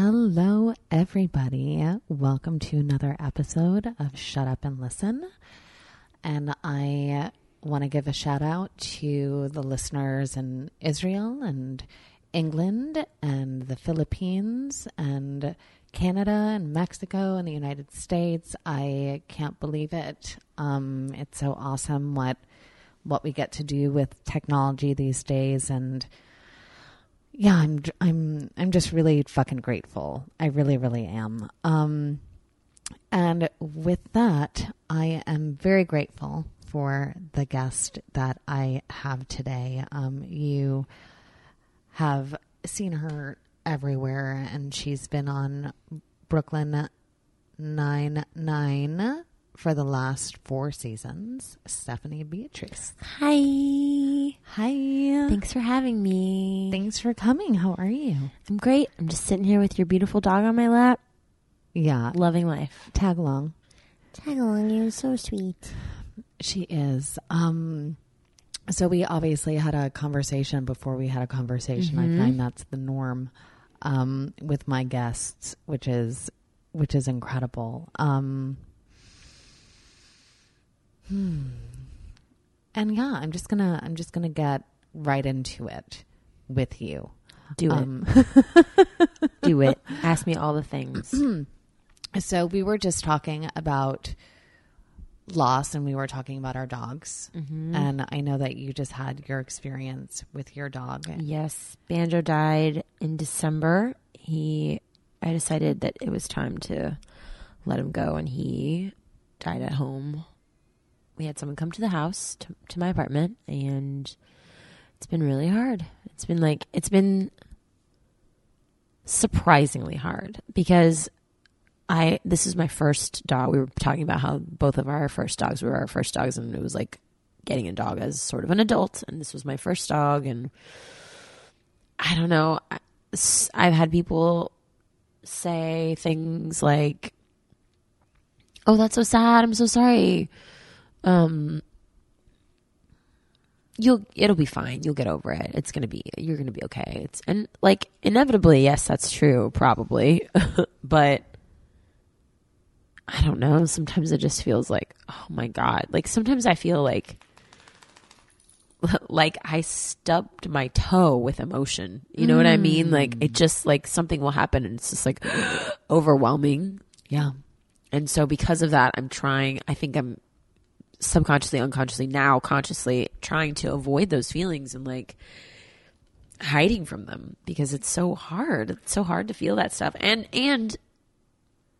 Hello, everybody. Welcome to another episode of Shut Up and Listen. And I want to give a shout out to the listeners in Israel and England and the Philippines and Canada and Mexico and the United States. I can't believe it. Um, it's so awesome what what we get to do with technology these days and yeah, I'm I'm I'm just really fucking grateful. I really really am. Um and with that, I am very grateful for the guest that I have today. Um, you have seen her everywhere, and she's been on Brooklyn Nine Nine for the last four seasons. Stephanie Beatriz. Hi. Hi. Thanks for having me. Thanks for coming. How are you? I'm great. I'm just sitting here with your beautiful dog on my lap, Yeah. loving life. Tag along. Tag along, you're so sweet. She is. Um, so we obviously had a conversation before we had a conversation. I find that's the norm um, with my guests, which is which is incredible. Um, hmm. And yeah, I'm just gonna I'm just gonna get right into it with you. Do it. Um, Do it. Ask me all the things. So we were just talking about loss and we were talking about our dogs. And I know that you just had your experience with your dog. yes, Banjo died in December. He, I decided that it was time to let him go, and he died at home. We had someone come to the house to, to my apartment, and it's been really hard. It's been like it's been surprisingly hard because I this is my first dog. We were talking about how both of our first dogs were our first dogs, and it was like getting a dog as sort of an adult. And this was my first dog, and I don't know. I've had people say things like, "Oh, that's so sad. I'm so sorry." Um, you'll it'll be fine. You'll get over it. It's gonna be you're gonna be okay. It's and like inevitably, yes, that's true, probably, but. I don't know. Sometimes it just feels like, oh my God. Like sometimes I feel like like I stubbed my toe with emotion. You know what I mean? Like it just like something will happen and it's just like overwhelming. Yeah. And so because of that, I'm trying, I think I'm subconsciously, unconsciously, now consciously trying to avoid those feelings and like hiding from them because it's so hard. It's so hard to feel that stuff. And, and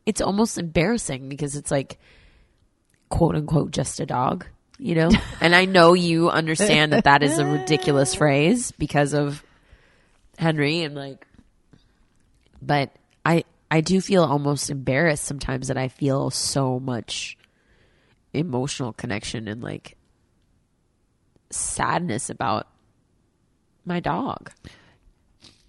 it's almost embarrassing because it's like, quote unquote, just a dog, you know? and I know you understand that that is a ridiculous phrase because of Henry and like, but I, I do feel almost embarrassed sometimes that I feel so much emotional connection and like sadness about my dog.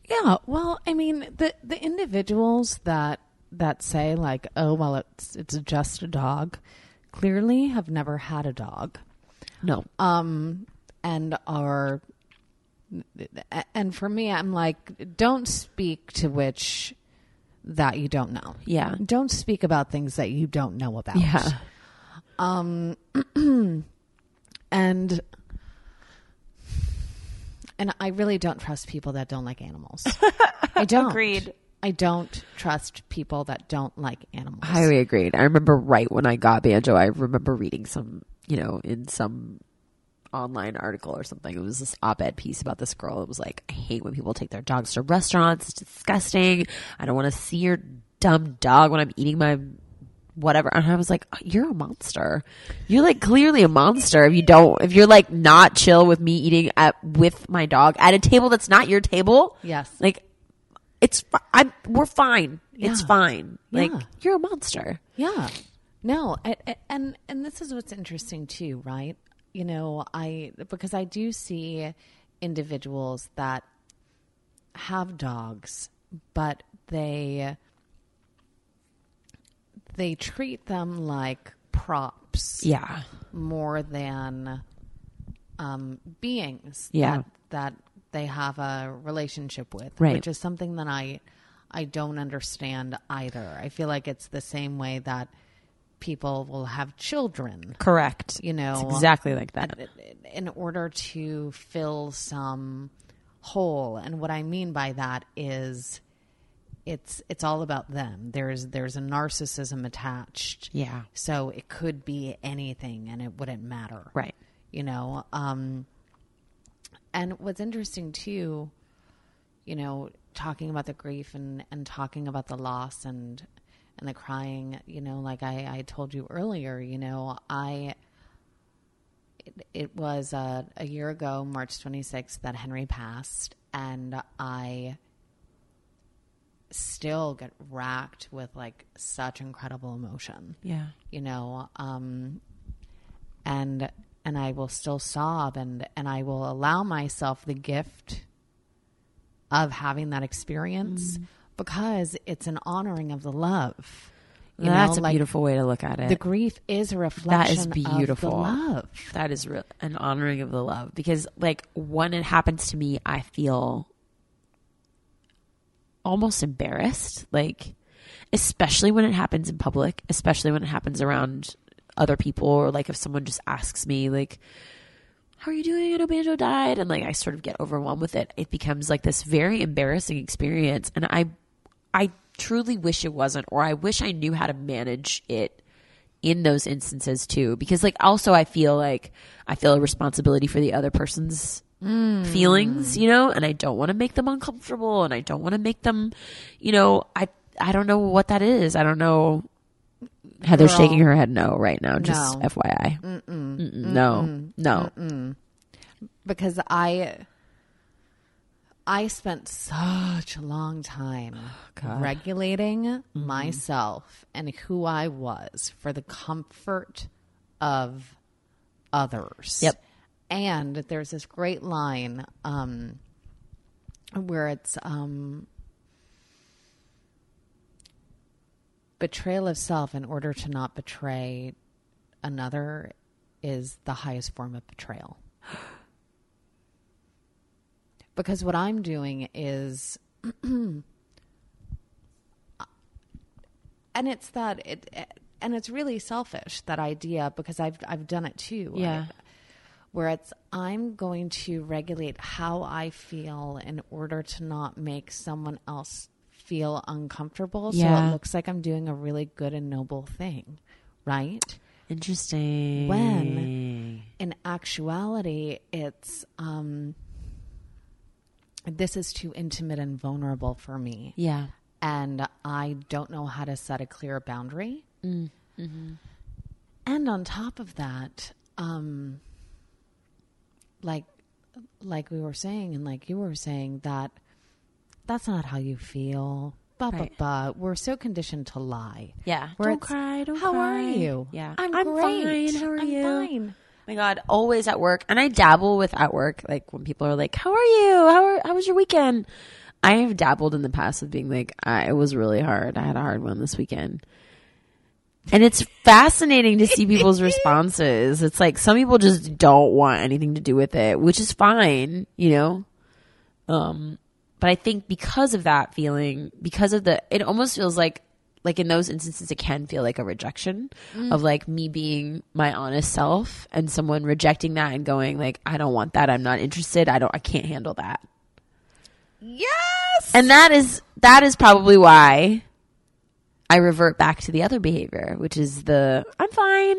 Yeah, well, I mean, the the individuals that that say like, "Oh, well, it's it's just a dog," clearly have never had a dog, No. um, and are. And for me, I'm like, don't speak to which that you don't know. Yeah. Don't speak about things that you don't know about. Yeah. Um, and and I really don't trust people that don't like animals. I don't. Agreed. I don't trust people that don't like animals. Highly agreed. I remember right when I got Banjo, I remember reading some, you know, in some online article or something. It was this op ed piece about this girl. It was like, I hate when people take their dogs to restaurants. It's disgusting. I don't want to see your dumb dog when I'm eating my whatever. And I was like, you're a monster. You're like clearly a monster if you don't, if you're like not chill with me eating at, with my dog at a table that's not your table. Yes. Like, it's, I'm, we're fine. It's fine. Like, Yeah. you're a monster. Yeah. No, I, I- and and this is what's interesting too, right? You know, I because I do see individuals that have dogs, but they they treat them like props Yeah. more than um, beings Yeah. that, that they have a relationship with, Right. which is something that I I don't understand either. I feel like it's the same way that people will have children, Correct. you know, It's exactly like that. in order to fill some hole. And what I mean by that is it's it's all about them. There's there's a narcissism attached. Yeah. So it could be anything and it wouldn't matter. Right. You know, um and what's interesting too, you know, talking about the grief and and talking about the loss and and the crying, you know, like I I told you earlier, you know, I it, it was uh, a year ago, March 26th, that Henry passed, and I still get racked with like such incredible emotion Yeah. you know um and and i will still sob and and i will allow myself the gift of having that experience because it's an honoring of the love You That's know, a like, beautiful way to look at it. the grief is a reflection That is beautiful. of the love That is real, an honoring of the love because, like, when it happens to me, I feel almost embarrassed. Like, especially when it happens in public, especially when it happens around other people, or like if someone just asks me, like, "How are you doing?" I know Banjo died, and like I sort of get overwhelmed with it. It becomes like this very embarrassing experience, and I, I truly wish it wasn't, or I wish I knew how to manage it in those instances too because like also i feel like i feel a responsibility for the other person's feelings you know and i don't want to make them uncomfortable and i don't want to make them you know i i don't know what that is i don't know heather's Girl. shaking her head no right now just No. fyi Mm-mm. no no because I I spent such a long time regulating mm-hmm. myself and who I was for the comfort of others. Yep. And there's this great line um, where it's um, betrayal of self in order to not betray another is the highest form of betrayal. Because what I'm doing is, and it's that it, and it's really selfish that idea because I've I've done it too. Yeah. I- where it's I'm going to regulate how I feel in order to not make someone else feel uncomfortable. So it looks like I'm doing a really good and noble thing, right? interesting When in actuality, it's um, this is too intimate and vulnerable for me, yeah and I don't know how to set a clear boundary. And on top of that, um, like like we were saying, and like you were saying, that that's not how you feel. Blah blah Right. blah. We're so conditioned to lie. yeah Where don't it's, cry don't How cry. are you? yeah I'm, I'm great. fine how are I'm you Fine. Oh my god always at work and i dabble with at work like when people are like how are you how, are, how was your weekend i have dabbled in the past with being like I, it was really hard i had a hard one this weekend and it's fascinating to see people's responses. It's like some people just don't want anything to do with it which is fine you know? Um but i think because of that feeling because of the it almost feels like like in those instances it can feel like a rejection of like me being my honest self and someone rejecting that and going like i don't want that. I'm not interested. I don't i can't handle that. Yes. and that is that is probably why i revert back to the other behavior which is the i'm fine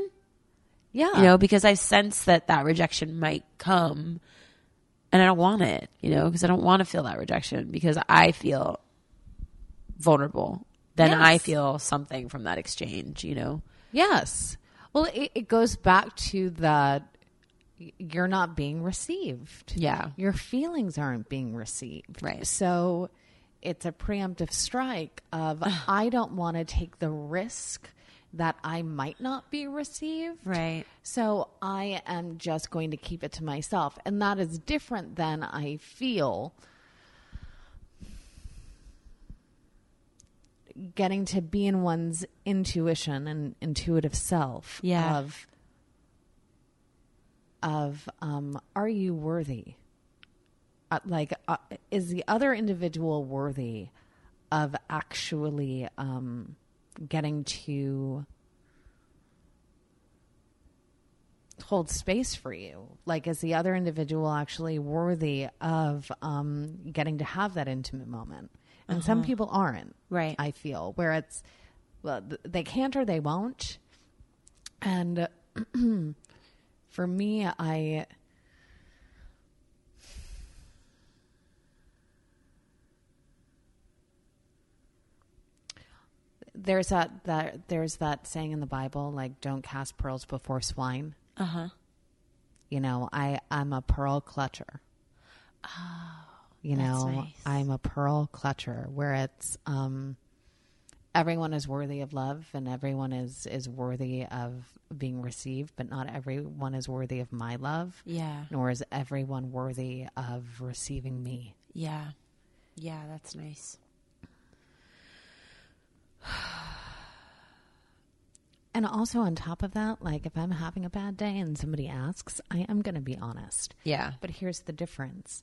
Yeah. you know because i sense that that rejection might come and i don't want it you know because i don't want to feel that rejection because i feel vulnerable then I feel something from that exchange, you know? Yes. Well, it, it goes back to that you're not being received. Yeah. Your feelings aren't being received. Right. So it's a preemptive strike of I don't want to take the risk that I might not be received. Right. So I am just going to keep it to myself. And that is different than I feel getting to be in one's intuition and intuitive self Yeah. of of um are you worthy uh, like uh, is the other individual worthy of actually um getting to hold space for you? Like is the other individual actually worthy of um getting to have that intimate moment? And some people aren't Right. i feel where it's well they can't or they won't. And for me i there's that that there's that saying in the bible like don't cast pearls before swine Uh huh. you know i i'm a pearl clutcher oh you that's know nice. i'm a pearl clutcher where it's um everyone is worthy of love and everyone is is worthy of being received but not everyone is worthy of my love Yeah. nor is everyone worthy of receiving me Yeah. Yeah, that's nice. and also on top of that like if i'm having a bad day and somebody asks i am going to be honest Yeah. But here's the difference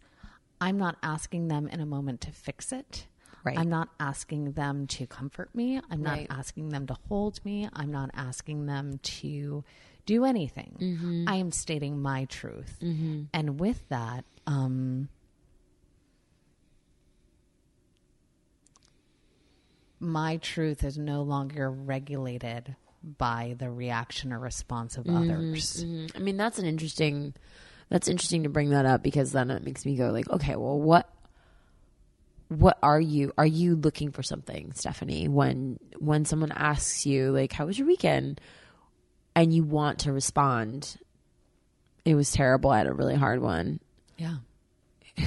I'm not asking them in a moment to fix it. Right. I'm not asking them to comfort me. I'm not Right. asking them to hold me. I'm not asking them to do anything. Mm-hmm. I am stating my truth. And with that, um, my truth is no longer regulated by the reaction or response of Mm-hmm. others. I mean, that's an interesting. That's interesting to bring that up because then it makes me go like, okay, well, what, what are you? Are you looking for something, Stephanie? When when someone asks you like, "How was your weekend?" and you want to respond, "It was terrible. I had a really hard one." Yeah.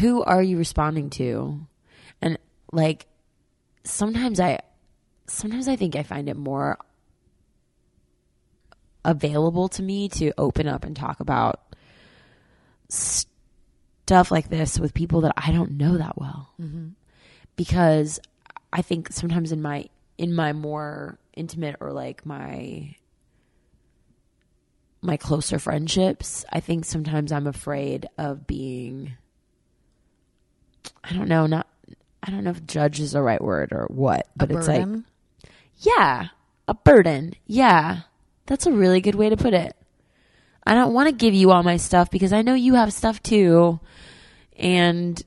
who are you responding to? And like sometimes I sometimes I think I find it more available to me to open up and talk about stuff like this with people that I don't know that well. Mm-hmm. Because I think sometimes in my in my more intimate or like my my closer friendships, I think sometimes I'm afraid of being I don't know, not I don't know if judge is the right word or what, but it's like yeah, a burden. Yeah. That's a really good way to put it. I don't want to give you all my stuff because I know you have stuff too. And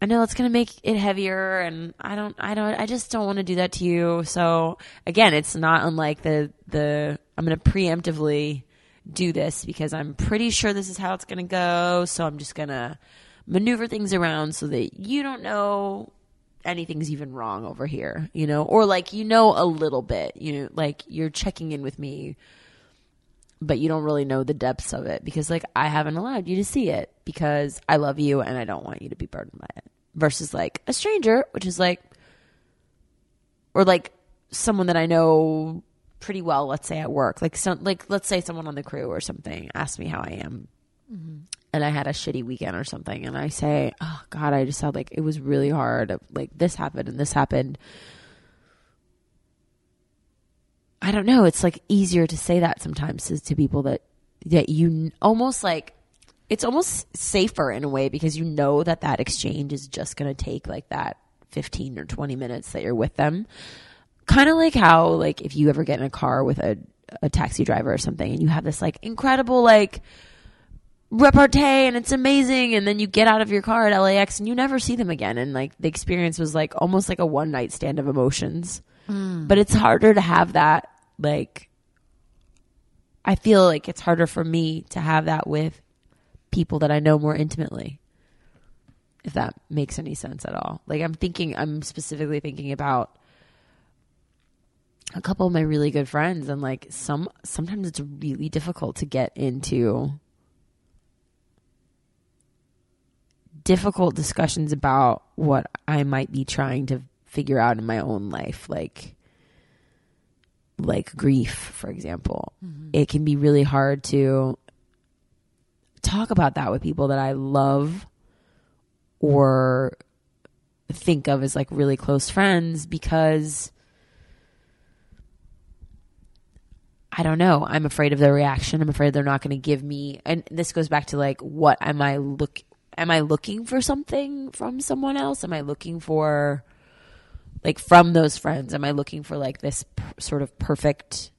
I know it's going to make it heavier and I don't I don't I just don't want to do that to you. So again, it's not unlike the the I'm going to preemptively do this because I'm pretty sure this is how it's going to go, so I'm just going to maneuver things around so that you don't know anything's even wrong over here, you know, or like you know a little bit, you know, like you're checking in with me, but you don't really know the depths of it because like I haven't allowed you to see it because I love you and I don't want you to be burdened by it. Versus like a stranger, which is like, or like someone that I know pretty well, let's say at work, like some, like let's say someone on the crew or something asked me how I am mm-hmm. And I had a shitty weekend or something, and I say, "Oh God, I just had like it was really hard. Like this happened and this happened." I don't know. It's like easier to say that sometimes to, to people that that you almost like. It's almost safer in a way because you know that that exchange is just going to take like that fifteen or twenty minutes that you're with them. Kind of like how like if you ever get in a car with a a taxi driver or something, and you have this like incredible like repartee and it's amazing and then you get out of your car at LAX and you never see them again and like the experience was like almost like a one night stand of emotions. Hmm. But it's harder to have that like I feel like it's harder for me to have that with people that I know more intimately. If that makes any sense at all. Like I'm thinking I'm specifically thinking about a couple of my really good friends and like some sometimes it's really difficult to get into difficult discussions about what I might be trying to figure out in my own life like like grief for example mm-hmm. it can be really hard to talk about that with people that I love or think of as like really close friends because I don't know. I'm afraid of their reaction. I'm afraid they're not going to give me and this goes back to like what am I look am I looking for something from someone else? Am I looking for like from those friends? Am I looking for like this p- sort of perfect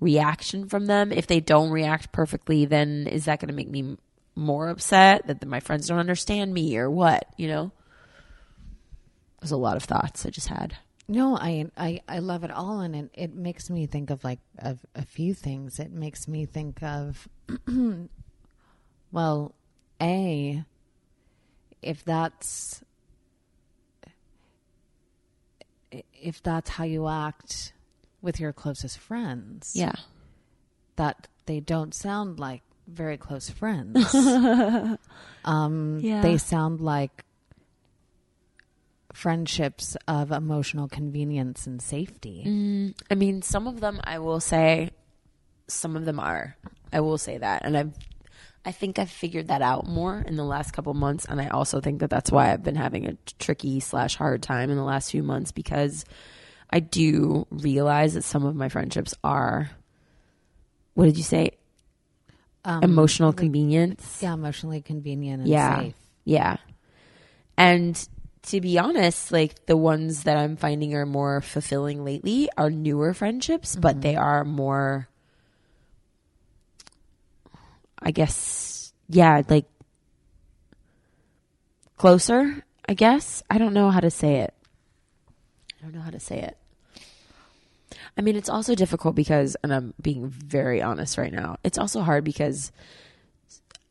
reaction from them? If they don't react perfectly, then is that going to make me more upset that my friends don't understand me or what, you know? There's a lot of thoughts I just had. No, I, I I love it all, and it, it makes me think of like of a few things. It makes me think of, well, a if that's if that's how you act with your closest friends, Yeah. that they don't sound like very close friends. um, Yeah. They sound like friendships of emotional convenience and safety. I mean, some of them I will say, some of them are. I will say that, and I've, I think I've figured that out more in the last couple months, and I also think that that's why I've been having a tricky slash hard time in the last few months because I do realize that some of my friendships are. What did you say? Um, Emotional convenience. Yeah, emotionally convenient and yeah safe. yeah and to be honest like the ones that i'm finding are more fulfilling lately are newer friendships but mm-hmm. they are more i guess yeah like closer i guess? I don't know how to say it. I don't know how to say it. I mean, it's also difficult because, and I'm being very honest right now, it's also hard because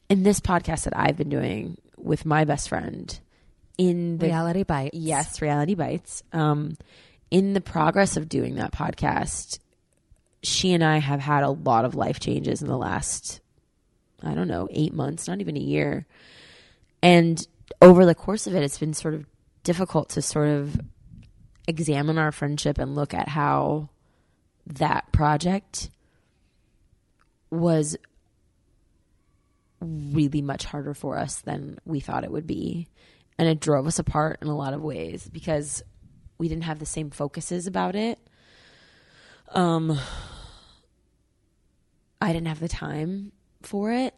in this podcast that I've been doing with my best friend, in the Reality bites. yes, Reality Bites, um, in the progress of doing that podcast, she and I have had a lot of life changes in the last, I don't know, eight months, not even a year. And over the course of it, it's been sort of difficult to sort of examine our friendship and look at how that project was really much harder for us than we thought it would be. And it drove us apart in a lot of ways because we didn't have the same focuses about it. Um I didn't have the time for it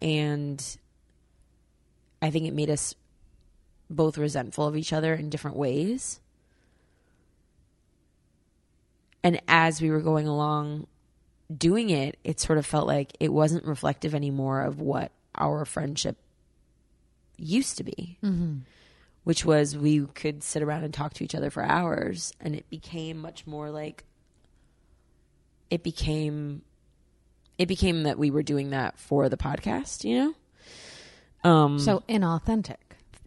and I think it made us both resentful of each other in different ways. And as we were going along doing it, it sort of felt like it wasn't reflective anymore of what our friendship used to be, mm-hmm. which was we could sit around and talk to each other for hours. And it became much more like it became it became that we were doing that for the podcast, you know? Um So inauthentic.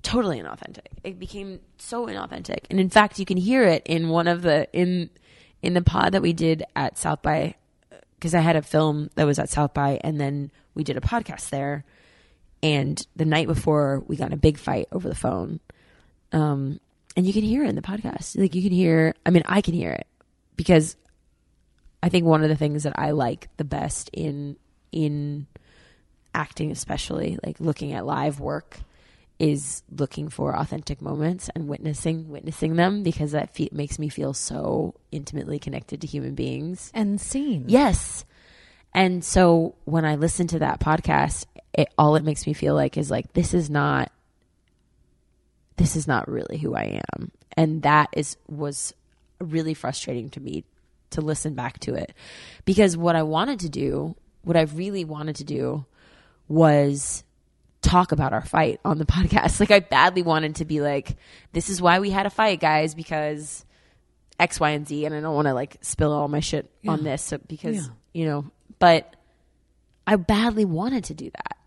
totally inauthentic. It became so inauthentic. And in fact, you can hear it in one of the in in the pod that we did at South by because I had a film that was at South by and then we did a podcast there. And the night before we got in a big fight over the phone. Um and you can hear it in the podcast. Like you can hear I mean I can hear it because I think one of the things that I like the best in in acting especially like looking at live work is looking for authentic moments and witnessing witnessing them because that fe- makes me feel so intimately connected to human beings. And seen. Yes. And so when I listen to that podcast, it, all it makes me feel like is like this is not this is not really who I am. And that is was really frustrating to me to listen back to it. Because what I wanted to do, what I really wanted to do was talk about our fight on the podcast. Like I badly wanted to be like, this is why we had a fight, guys, because X, Y, and Z. And I don't want to like spill all my shit on this so, because, Yeah. you know, but I badly wanted to do that.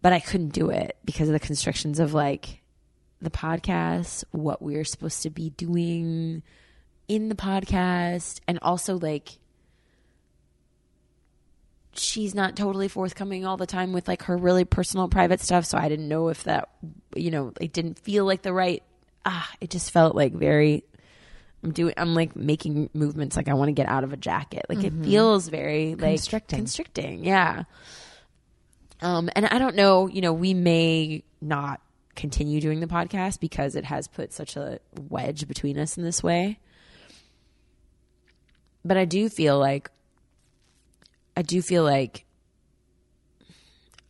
But I couldn't do it because of the constrictions of like the podcast, what we're supposed to be doing in the podcast, and also like she's not totally forthcoming all the time with like her really personal private stuff so i didn't know if that you know it didn't feel like the right ah it just felt like very i'm doing i'm like making movements like i want to get out of a jacket. Like it feels very like Constricting. constricting yeah. Um and i don't know you know we may not continue doing the podcast because it has put such a wedge between us in this way but i do feel like I do feel like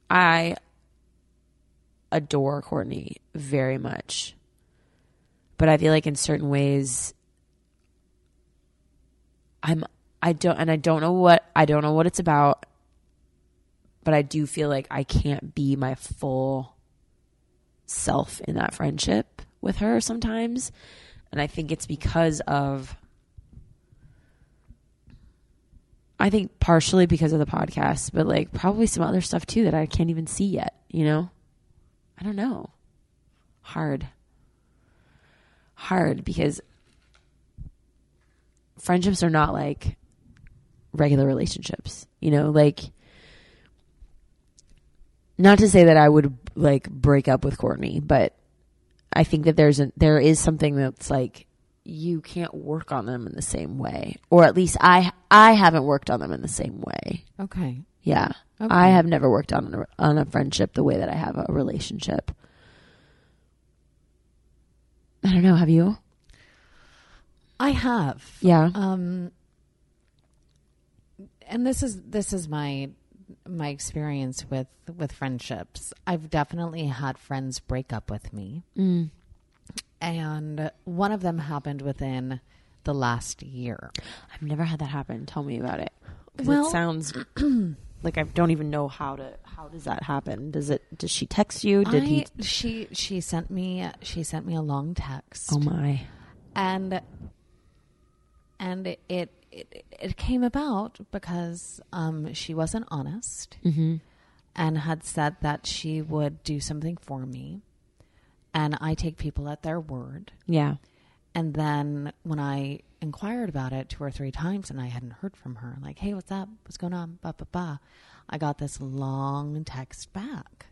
I adore Courtney very much. But I feel like in certain ways I'm I don't and I don't know what I don't know what it's about but I do feel like I can't be my full self in that friendship with her sometimes and I think it's because of I think partially because of the podcast, but like probably some other stuff too that I can't even see yet, you know? I don't know. Hard. Hard because friendships are not like regular relationships, you know? Like, not to say that I would like break up with Courtney, but I think that there's a, there is something that's like you can't work on them in the same way, or at least I I haven't worked on them in the same way. Okay. Yeah, Okay. I have never worked on a, on a friendship the way that I have a relationship. I don't know. Have you? I have. Yeah. Um and this is this is my my experience with with friendships. I've definitely had friends break up with me. Mm. And one of them happened within the last year. I've never had that happen. Tell me about it. Well- it sounds like I don't even know how to. How does that happen? Does it? Does she text you? Did I, he? she she sent me she sent me a long text. Oh my. and and it it, it, came about because um, she wasn't honest and had said that she would do something for me. And i take people at their word. Yeah. and then when i inquired about it two or three times and i hadn't heard from her like hey what's up? What's going on? Ba, ba, ba, i got this long text back.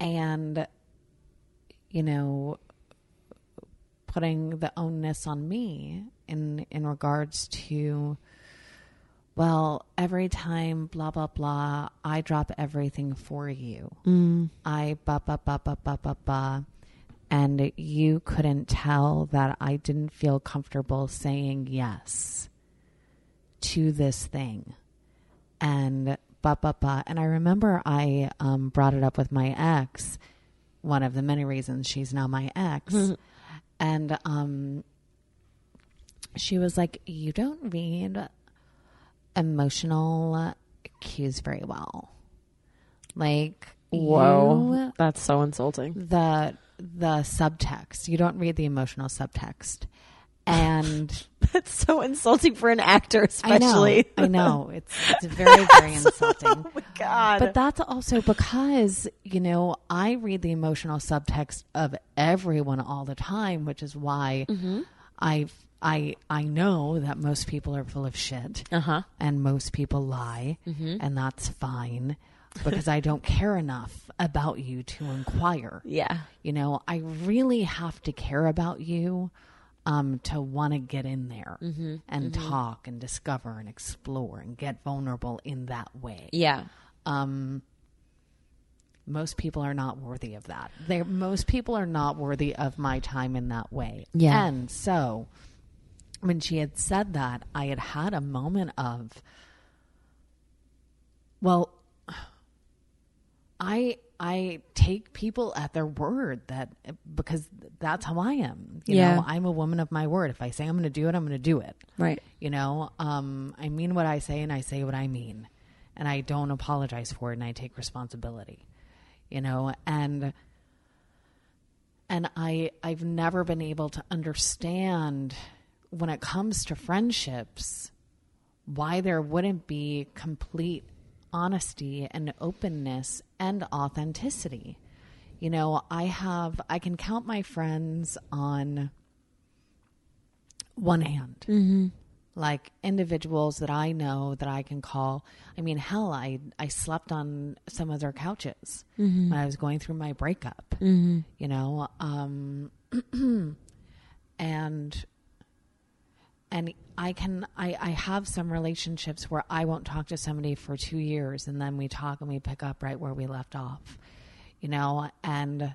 And you know putting the onus on me in in regards to well every time blah blah blah i drop everything for you. I ba ba ba ba ba ba ba. And you couldn't tell that i didn't feel comfortable saying yes to this thing. And ba ba ba. And i remember i um, brought it up with my ex. One of the many reasons she's now my ex and um she was like you don't read emotional cues very well like Whoa. you- That's so insulting. the the subtext you don't read the emotional subtext and That's so insulting for an actor, I know, especially. I know it's it's very very insulting. oh my god. But that's also because, you know, I read the emotional subtext of everyone all the time, which is why I I I know that most people are full of shit. Uh-huh. And most people lie, and that's fine because I don't care enough about you to inquire. yeah. You know, I really have to care about you um, to want to get in there and talk and discover and explore and get vulnerable in that way Yeah. um, most people are not worthy of that. They're, most people are not worthy of my time in that way. Yeah. And so when she had said that, I had had a moment of well I I take people at their word that because that's how I am. You Yeah. know, I'm a woman of my word. If I say I'm going to do it, I'm going to do it Right. you know um, i mean what i say and i say what i mean and i don't apologize for it and i take responsibility you know and and i i've never been able to understand when it comes to friendships why there wouldn't be complete honesty and openness and authenticity You know, I have, I can count my friends on one hand. Mm-hmm. Like individuals that I know that I can call. I mean, hell, I, I slept on some of their couches when I was going through my breakup, you know, um, and and I can I, I have some relationships where I won't talk to somebody for two years and then we talk and we pick up right where we left off. You know, and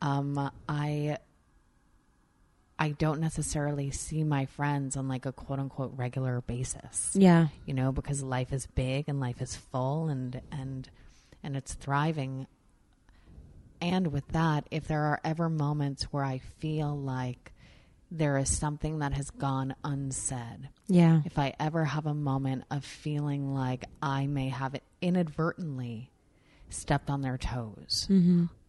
um I I don't necessarily see my friends on like a quote unquote regular basis. Yeah. You know, because life is big and life is full and and and it's thriving. And with that, if there are ever moments where I feel like there is something that has gone unsaid, Yeah. if I ever have a moment of feeling like I may have inadvertently stepped on their toes,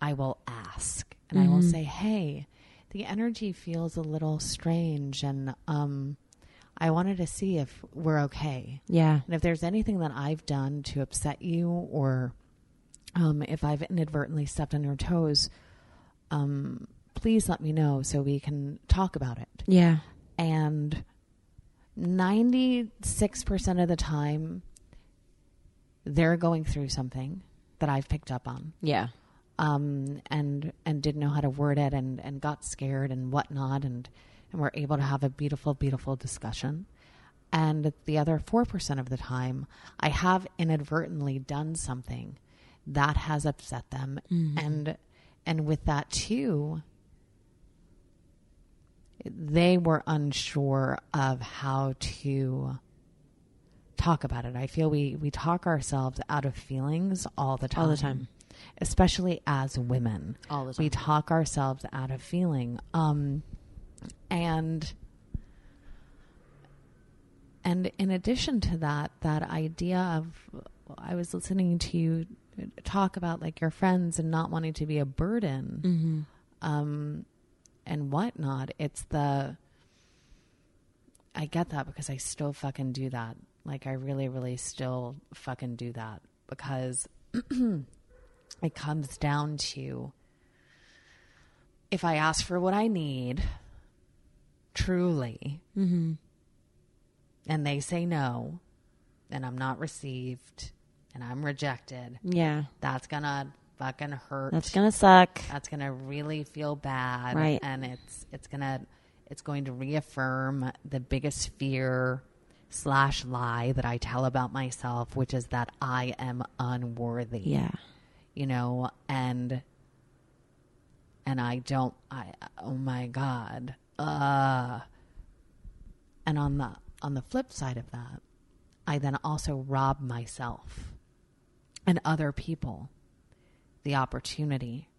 I will ask and I will say, "Hey, the energy feels a little strange, and um, I wanted to see if we're okay. Yeah. And if there's anything that I've done to upset you, or um, if I've inadvertently stepped on your toes, um, please let me know so we can talk about it." Yeah. and 96% of the time they're going through something that I've picked up on Yeah. um, and and didn't know how to word it and, and got scared and whatnot and and we're able to have a beautiful beautiful discussion and the other 4% of the time I have inadvertently done something that has upset them and and with that too they were unsure of how to talk about it. I feel we we talk ourselves out of feelings all the time. All the time. Especially as women. All the time. We talk ourselves out of feeling. Um and and in addition to that, that idea of I was listening to you talk about like your friends and not wanting to be a burden um, and whatnot. It's the I get that because I still fucking do that. Like I really, really still fucking do that because it comes down to if I ask for what I need truly mm-hmm. and they say no and I'm not received and I'm rejected, Yeah. that's gonna fucking hurt. That's gonna suck. that's gonna really feel bad. Right. And it's it's gonna it's going to reaffirm the biggest fear slash lie that I tell about myself, which is that I am unworthy. Yeah. You know, and and I don't I oh my God. Uh and on the on the flip side of that, I then also rob myself and other people the opportunity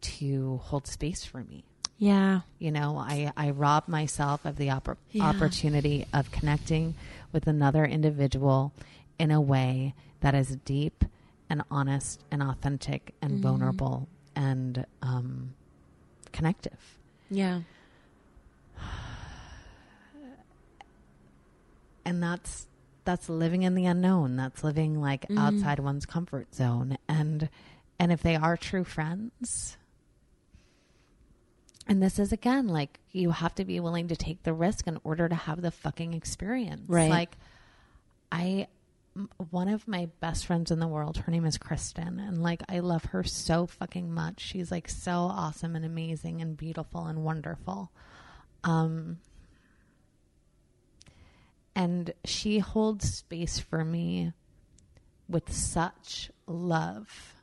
to hold space for me. Yeah. You know, I, I rob myself of the oppor- Yeah. opportunity of connecting with another individual in a way that is deep and honest and authentic and vulnerable and um, connective. Yeah. and that's that's living in the unknown. That's living like outside one's comfort zone. And and if they are true friends and this is again like you have to be willing to take the risk in order to have the fucking experience. Right. like i m- one of my best friends in the world her name is kristen and like i love her so fucking much. She's like so awesome and amazing and beautiful and wonderful. Um and she holds space for me with such love.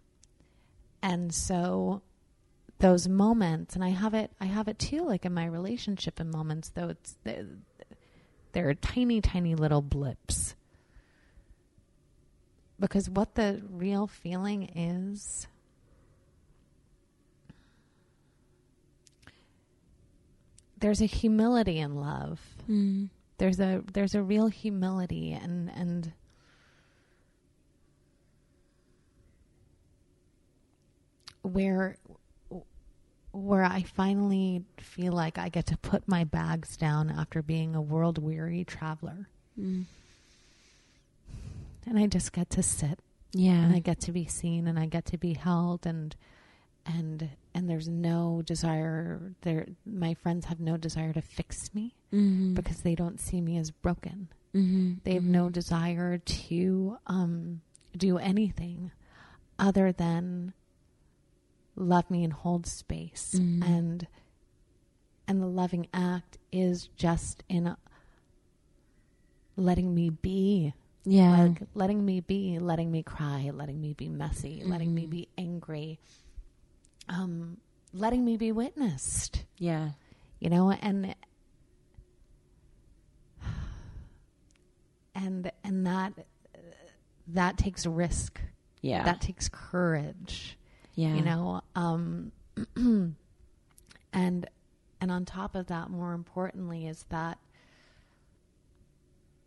And so those moments and i have it i have it too like in my relationship in moments though it's they're, they're tiny tiny little blips. Because what the real feeling is there's a humility in love mm. There's a there's a real humility and and where where I finally feel like I get to put my bags down after being a world weary traveler. Mm. And I just get to sit. And I get to be seen and I get to be held and and and there's no desire there my friends have no desire to fix me Mm-hmm. because they don't see me as broken Mm-hmm. they have no desire to um, do anything other than love me and hold space Mm-hmm. and and the loving act is just in a, letting me be Yeah. like letting me be letting me cry letting me be messy letting Mm-hmm. me be angry um letting me be witnessed yeah. you know and and and that that takes risk Yeah. that takes courage yeah. you know um and and on top of that more importantly is that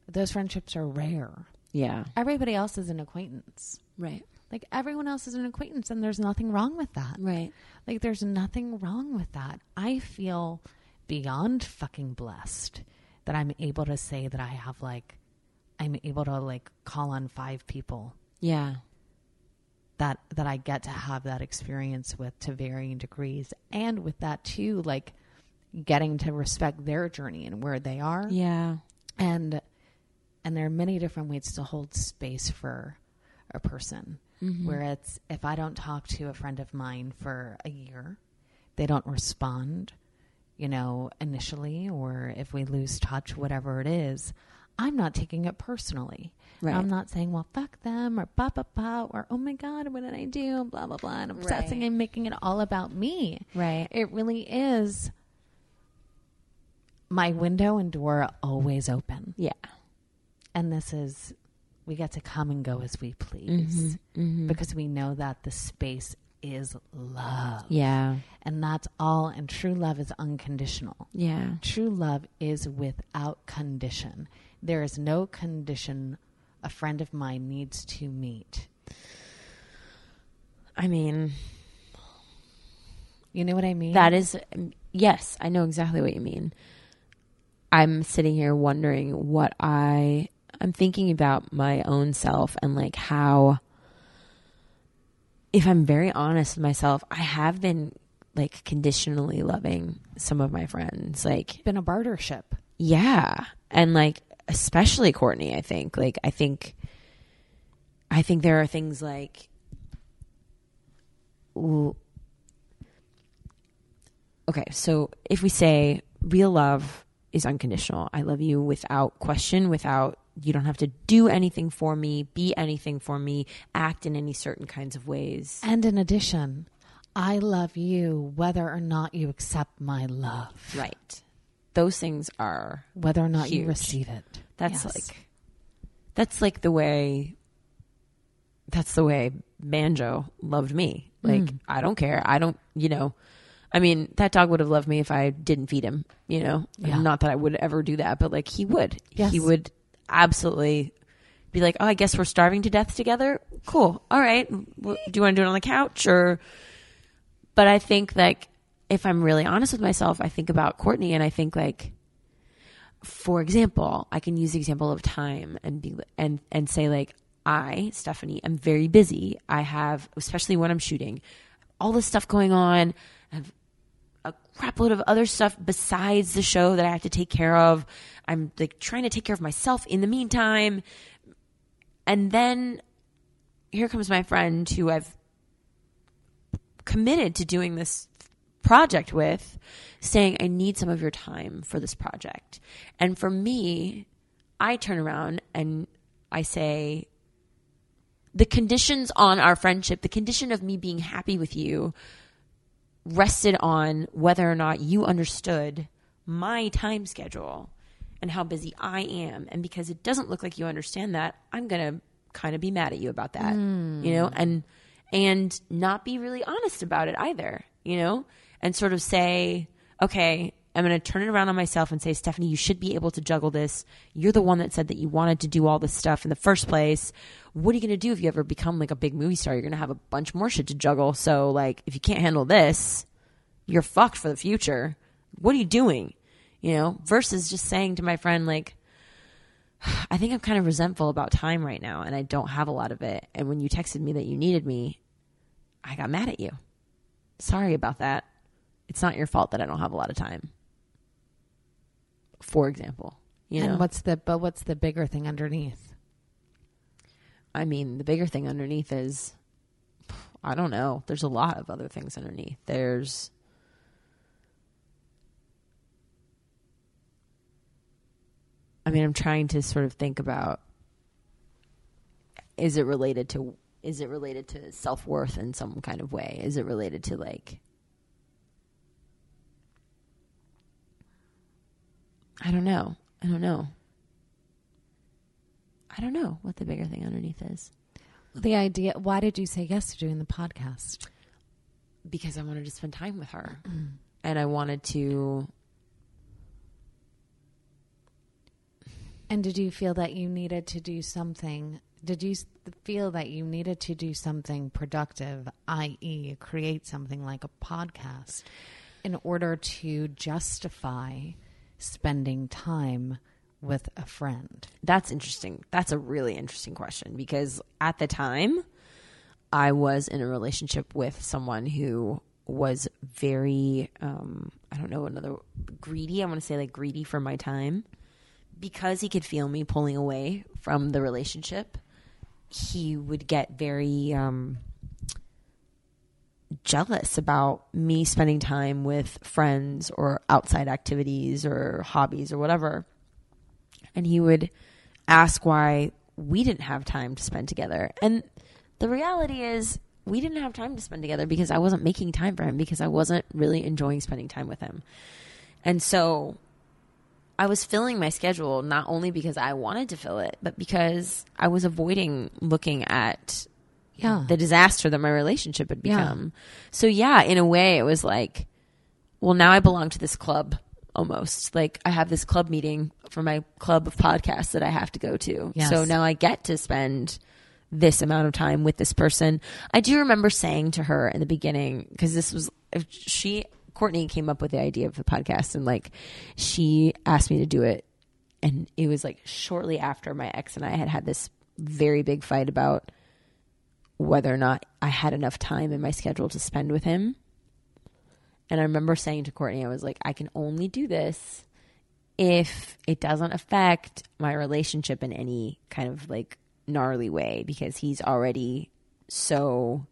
those friendships are rare Yeah. everybody else is an acquaintance Right. Like everyone else is an acquaintance and there's nothing wrong with that Right. like there's nothing wrong with that. I feel beyond fucking blessed that I'm able to say that I have like I'm able to like call on five people Yeah. that that I get to have that experience with to varying degrees and with that too like getting to respect their journey and where they are Yeah. and and there are many different ways to hold space for a person Mm-hmm. where it's if i don't talk to a friend of mine for a year they don't respond you know initially or if we lose touch whatever it is i'm not taking it personally Right. i'm not saying well fuck them or blah blah blah or oh my god what did i do blah blah blah and I'm obsessing Right. and making it all about me Right. it really is my window and door are always open Yeah. and this is we get to come and go as we please Mm-hmm. because we know that the space is love Yeah. and that's all and true love is unconditional Yeah. true love is without condition there is no condition a friend of mine needs to meet I mean, you know what i mean that is um, yes, I know exactly what you mean. I'm sitting here wondering what I I'm thinking about my own self and like how if I'm very honest with myself, I have been like conditionally loving some of my friends. Like been a bartership Yeah. And like especially Courtney, I think. Like I think I think there are things like Okay, so if we say real love is unconditional, I love you without question, without you don't have to do anything for me, be anything for me, act in any certain kinds of ways. and in addition i love you whether or not you accept my love Right. Those things are whether or not you receive it That's Yes. like that's like the way that's the way Banjo loved me. Like Mm. I don't care. I don't, you know. I mean, that dog would have loved me if I didn't feed him, you know. Yeah. Not that I would ever do that, but like he would. Yes. He would absolutely be like, "Oh, I guess we're starving to death together." Cool. All right. Do you want to do it on the couch or but I think like if I'm really honest with myself, I think about Courtney and I think like for example, I can use the example of time and be and and say like I, Stephanie, am very busy. I have especially when I'm shooting, all this stuff going on. A crapload of other stuff besides the show that I have to take care of. I'm like trying to take care of myself in the meantime. And then here comes my friend who I've committed to doing this project with saying I need some of your time for this project. And for me, I turn around and I say the conditions on our friendship, the condition of me being happy with you rested on whether or not you understood my time schedule and how busy I am. And because it doesn't look like you understand that, I'm going to kind of be mad at you about that, hmm. you know, and, and not be really honest about it either, you know, and sort of say, okay, I'm going to turn it around on myself and say, Stephanie, you should be able to juggle this. You're the one that said that you wanted to do all this stuff in the first place. What are you going to do if you ever become like a big movie star? You're going to have a bunch more shit to juggle. So, like, if you can't handle this, you're fucked for the future. What are you doing? You know, versus just saying to my friend, like, I think I'm kind of resentful about time right now and I don't have a lot of it. And when you texted me that you needed me, I got mad at you. sorry about that. It's not your fault that I don't have a lot of time. For example, you know, and what's the but what's the bigger thing underneath? I mean, the bigger thing underneath is, I don't know. There's a lot of other things underneath. There's, I mean, I'm trying to sort of think about is it related to is it related to self worth in some kind of way? Is it related to like I don't know. I don't know. I don't know what the bigger thing underneath is. The idea. Why did you say yes to doing the podcast? Because I wanted to spend time with her, mm-hmm. and I wanted to. And did you feel that you needed to do something? Did you feel that you needed to do something productive, i.e., create something like a podcast, in order to justify spending time with a friend? That's interesting. That's a really interesting question because at the time, I was in a relationship with someone who was very, um, I don't know, another greedy. I want to say like greedy for my time because he could feel me pulling away from the relationship. He would get very um, jealous about me spending time with friends or outside activities or hobbies or whatever and he would ask why we didn't have time to spend together. And the reality is, we didn't have time to spend together because I wasn't making time for him because I wasn't really enjoying spending time with him. And so I was filling my schedule not only because I wanted to fill it, but because I was avoiding looking at Yeah. the disaster that my relationship had become. Yeah. So yeah, in a way it was like, well, now I belong to this club almost. Like I have this club meeting for my club of podcasts that I have to go to. Yes. So now I get to spend this amount of time with this person. I do remember saying to her in the beginning because this was she Courtney came up with the idea of the podcast and like she asked me to do it and it was like shortly after my ex and I had had this very big fight about whether or not I had enough time in my schedule to spend with him. And I remember saying to Courtney, I was like, I can only do this if it doesn't affect my relationship in any kind of like gnarly way because he's already so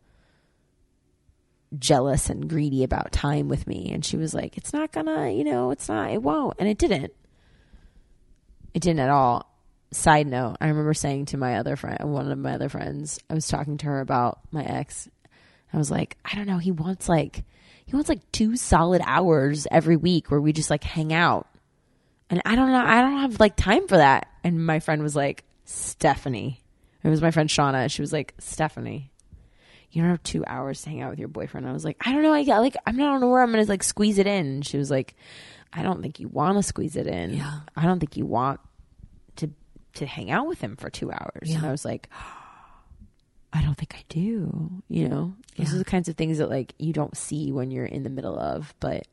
jealous and greedy about time with me. And she was like, It's not gonna, you know, it's not, it won't. And it didn't. It didn't at all. Side note, I remember saying to my other friend, one of my other friends, I was talking to her about my ex. I was like, I don't know, he wants like, he wants like two solid hours every week where we just like hang out. And I don't know, I don't have like time for that. And my friend was like, Stephanie. It was my friend Shauna. She was like, Stephanie, you don't have two hours to hang out with your boyfriend. I was like, I don't know. I got like, I'm not know where I'm going to like squeeze it in. And she was like, I don't think you want to squeeze it in. Yeah. I don't think you want to, hang out with him for two hours. And I was like, I don't think I do. You know, these Yeah. are the kinds of things that like you don't see when you're in the middle of. But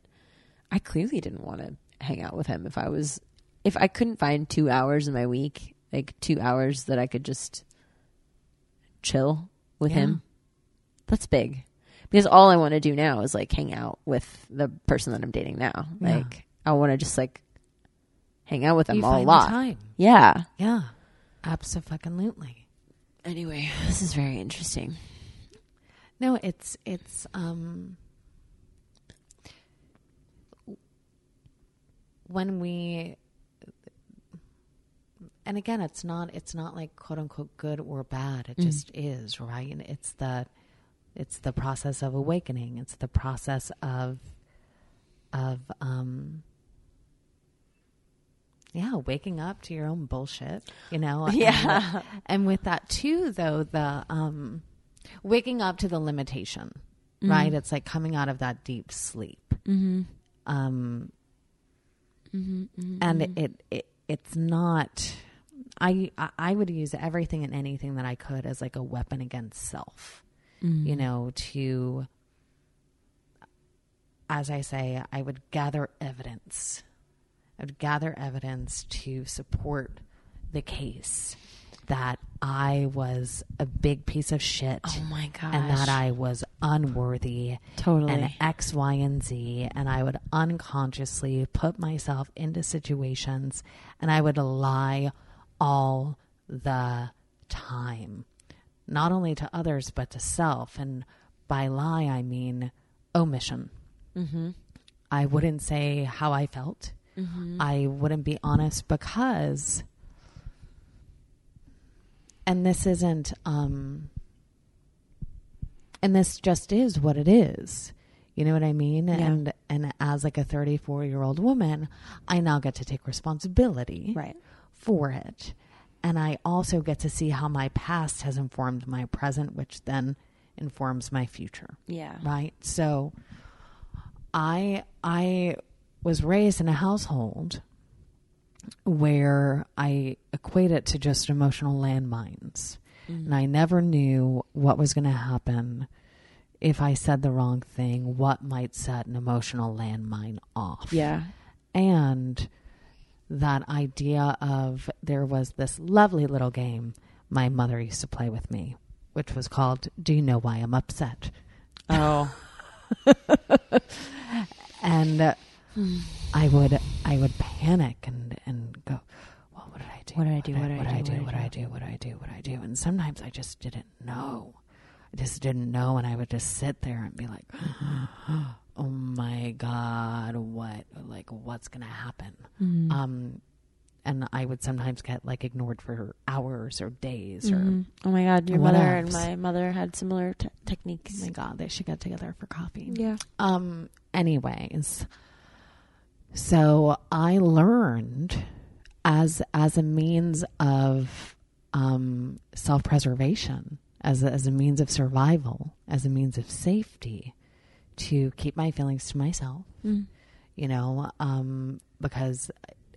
I clearly didn't want to hang out with him if I was if I couldn't find two hours in my week, like two hours that I could just chill with Yeah. him. That's big. Because all I want to do now is like hang out with the person that I'm dating now. Yeah. Like I want to just like hang out with them You all a the lot. time. Yeah. Yeah, absolutely. Anyway, this is very interesting. No, it's it's um when we and again it's not it's not like quote unquote good or bad it just is right and it's the it's the process of awakening it's the process of of um yeah waking up to your own bullshit you know? Yeah. and, and with that too though the um waking up to the limitation mm-hmm. right? It's like coming out of that deep sleep. Mm-hmm. Um mm-hmm, and it, it it's not I, I I would use everything and anything that I could as like a weapon against self you know to as I say I would gather evidence I would gather evidence to support the case that I was a big piece of shit. Oh my gosh. And that I was unworthy. Totally. And X, Y, and Z. And I would unconsciously put myself into situations and I would lie all the time, not only to others, but to self. And by lie, I mean omission. Mm-hmm. I wouldn't say how I felt. I wouldn't be honest because, and this isn't, um, and this just is what it is. You know what I mean? And and as like a 34 year old woman, I now get to take responsibility Right. for it. And I also get to see how my past has informed my present, which then informs my future Yeah. right so i i was raised in a household where i equate it to just emotional landmines and i never knew what was going to happen if i said the wrong thing what might set an emotional landmine off Yeah. and that idea of there was this lovely little game my mother used to play with me which was called do you know why i'm upset Oh. and I would I would panic and and go, well, what did I do? What did I do? What What did I do? What did I do? What did I do? What did I do? And sometimes I just didn't know. I just didn't know, and I would just sit there and be like, oh my god, what like what's gonna happen? Mm-hmm. Um, and I would sometimes get like ignored for hours or days or. Mhm. Oh my God, your mother and my mother had similar t- Oh techniques. my god, they should get together for coffee. Yeah. Um, anyways, so I learned as as a means of um, self preservation, as a, as a means of survival, as a means of safety, to keep my feelings to myself. Mm. You know, um, because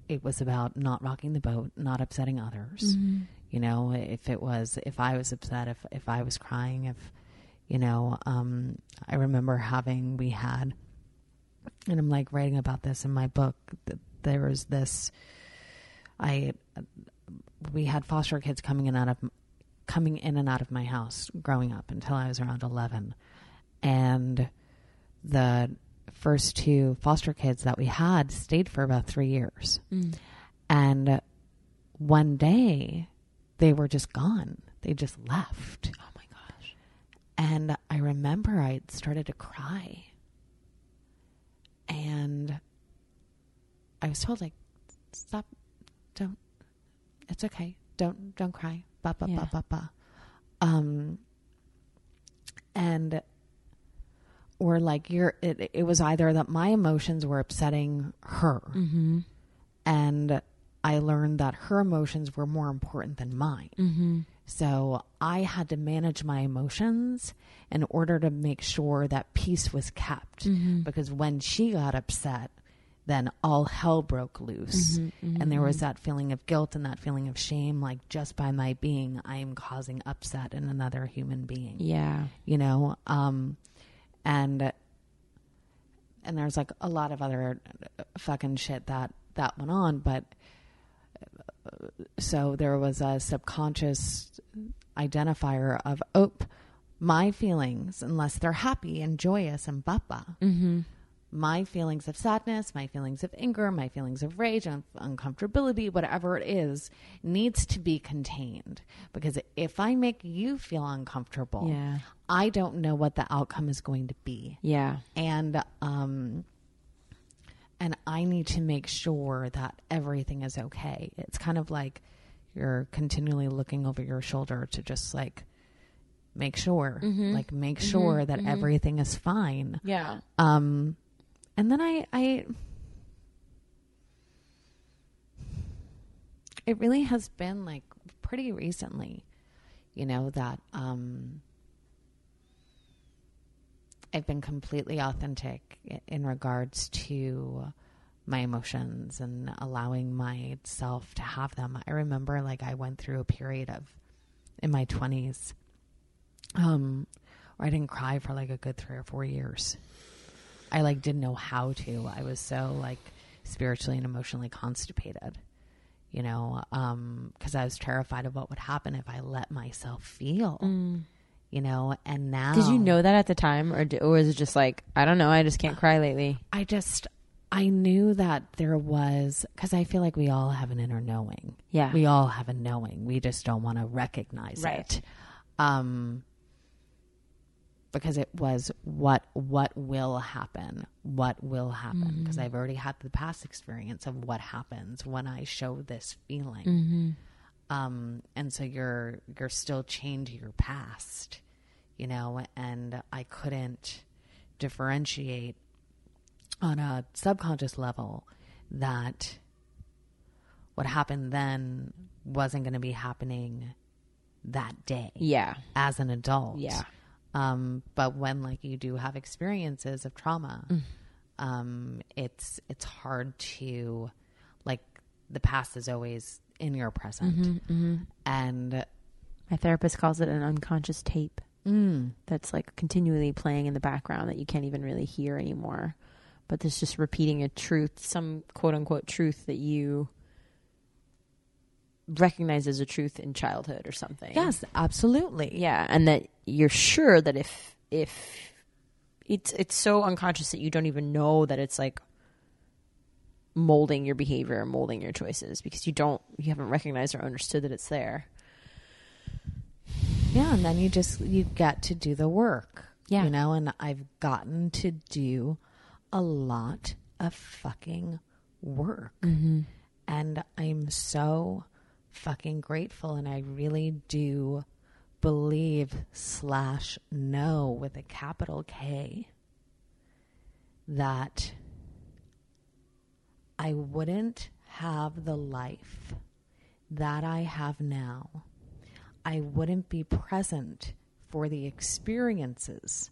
it was about not rocking the boat, not upsetting others. Mm-hmm. You know, if it was, if I was upset, if if I was crying, if you know, um, I remember having we had, and I'm like writing about this in my book. That there was this, I, we had foster kids coming in out of, coming in and out of my house growing up until I was around eleven, and the first two foster kids that we had stayed for about three years. Mm. And one day they were just gone. They just left. Oh my gosh. And I remember I started to cry. And I was told like stop don't it's okay. Don't don't cry. Ba ba Yeah. ba ba ba. Um and or like you're it, it was either that my emotions were upsetting her Mm-hmm. and I learned that her emotions were more important than mine. Mm-hmm. So I had to manage my emotions in order to make sure that peace was kept. Mm-hmm. Because when she got upset, then all hell broke loose. Mm-hmm. And there was that feeling of guilt and that feeling of shame like just by my being, I am causing upset in another human being Yeah. you know um and and there's like a lot of other fucking shit that that went on but so there was a subconscious identifier of oh my feelings unless they're happy and joyous and bapa Mm-hmm. my feelings of sadness, my feelings of anger, my feelings of rage and uncomfortability, whatever it is, needs to be contained. Because if I make you feel uncomfortable, Yeah. I don't know what the outcome is going to be. Yeah. And um and I need to make sure that everything is okay. It's kind of like you're continually looking over your shoulder to just like make sure, like make sure that everything is fine. Yeah. Um, and then I, I, it really has been like pretty recently, you know, that, um, I've been completely authentic in regards to my emotions and allowing myself to have them. I remember like I went through a period of in my 20s um where I didn't cry for like a good 3 or 4 years. I like didn't know how to. I was so like spiritually and emotionally constipated. you know, because I was terrified of what would happen if I let myself feel, you know, and now. Did you know that at the time, or, or was it just like I don't know? I just can't cry lately. I just, I knew that there was, because I feel like we all have an inner knowing. Yeah. We all have a knowing. We just don't want to recognize Right. it. Um, because it was what what will happen what will happen because i've already had the past experience of what happens when i show this feeling um and so you're you're still chained to your past you know and i couldn't differentiate on a subconscious level that what happened then wasn't going to be happening that day Yeah, as an adult. Yeah. Um, but when like you do have experiences of trauma, Mm. um, it's it's hard to like the past is always in your present, Mm-hmm, and my therapist calls it an unconscious tape that's like continually playing in the background that you can't even really hear anymore. But there's just repeating a truth, some quote unquote truth that you recognize as a truth in childhood or something. yes, absolutely, Yeah, and that you're sure that if if it's it's so unconscious that you don't even know that it's like molding your behavior, molding your choices because you don't you haven't recognized or understood that it's there. yeah. And then you just you get to do the work, Yeah. You know, and I've gotten to do a lot of fucking work, mm-hmm. and I'm so fucking grateful, and I really do believe slash know with a capital K that I wouldn't have the life that I have now. I wouldn't be present for the experiences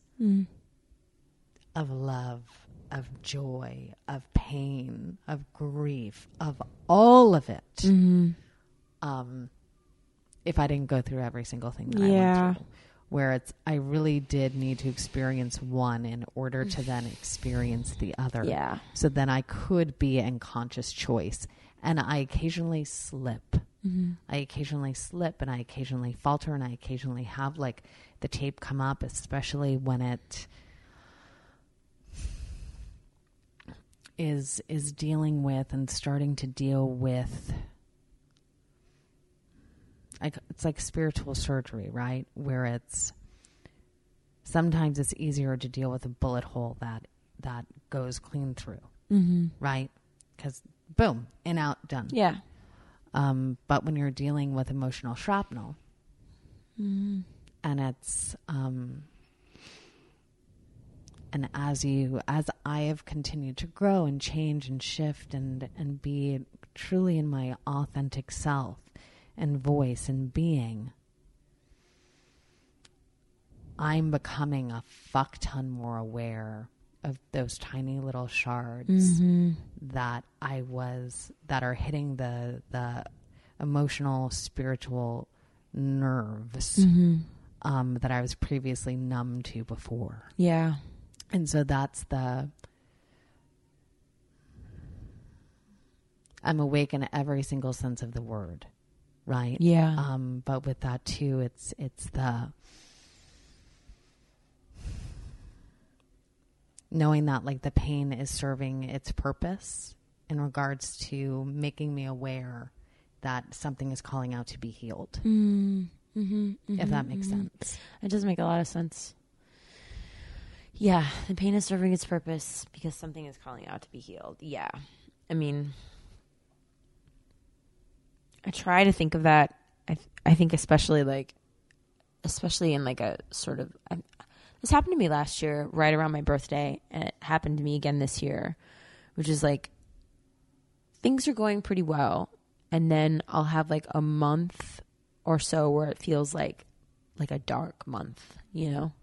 of love, of joy, of pain, of grief, of all of it. Um, if I didn't go through every single thing that I went through, where it's I really did need to experience one in order to then mm. experience the other. Yeah. So then I could be in conscious choice, and I occasionally slip. Mm-hmm. I occasionally slip, and I occasionally falter, and I occasionally have like the tape come up, especially when it is is dealing with and starting to deal with like it's like spiritual surgery, right? Where it's sometimes it's easier to deal with a bullet hole that that goes clean through, mm-hmm. right? Because boom, in out, done. Yeah. Um, but when you're dealing with emotional shrapnel, and it's um, and as you as I have continued to grow and change and shift and and be truly in my authentic self and voice and being, I'm becoming a fuck ton more aware of those tiny little shards that I was that are hitting the the emotional spiritual nerves um, that I was previously numb to before. Yeah. And so that's the I'm awake in every single sense of the word, right? Yeah. Um, but with that too, it's it's the knowing that like the pain is serving its purpose in regards to making me aware that something is calling out to be healed. Mm-hmm. Mm-hmm. Mm-hmm. if that makes sense. It does make a lot of sense. Yeah, the pain is serving its purpose because something is calling out to be healed. Yeah. I mean, I try to think of that. I, th- I think especially like, especially in like a sort of, I, this happened to me last year, right around my birthday, and it happened to me again this year, which is like, things are going pretty well, and then I'll have like a month or so where it feels like, like a dark month, you know?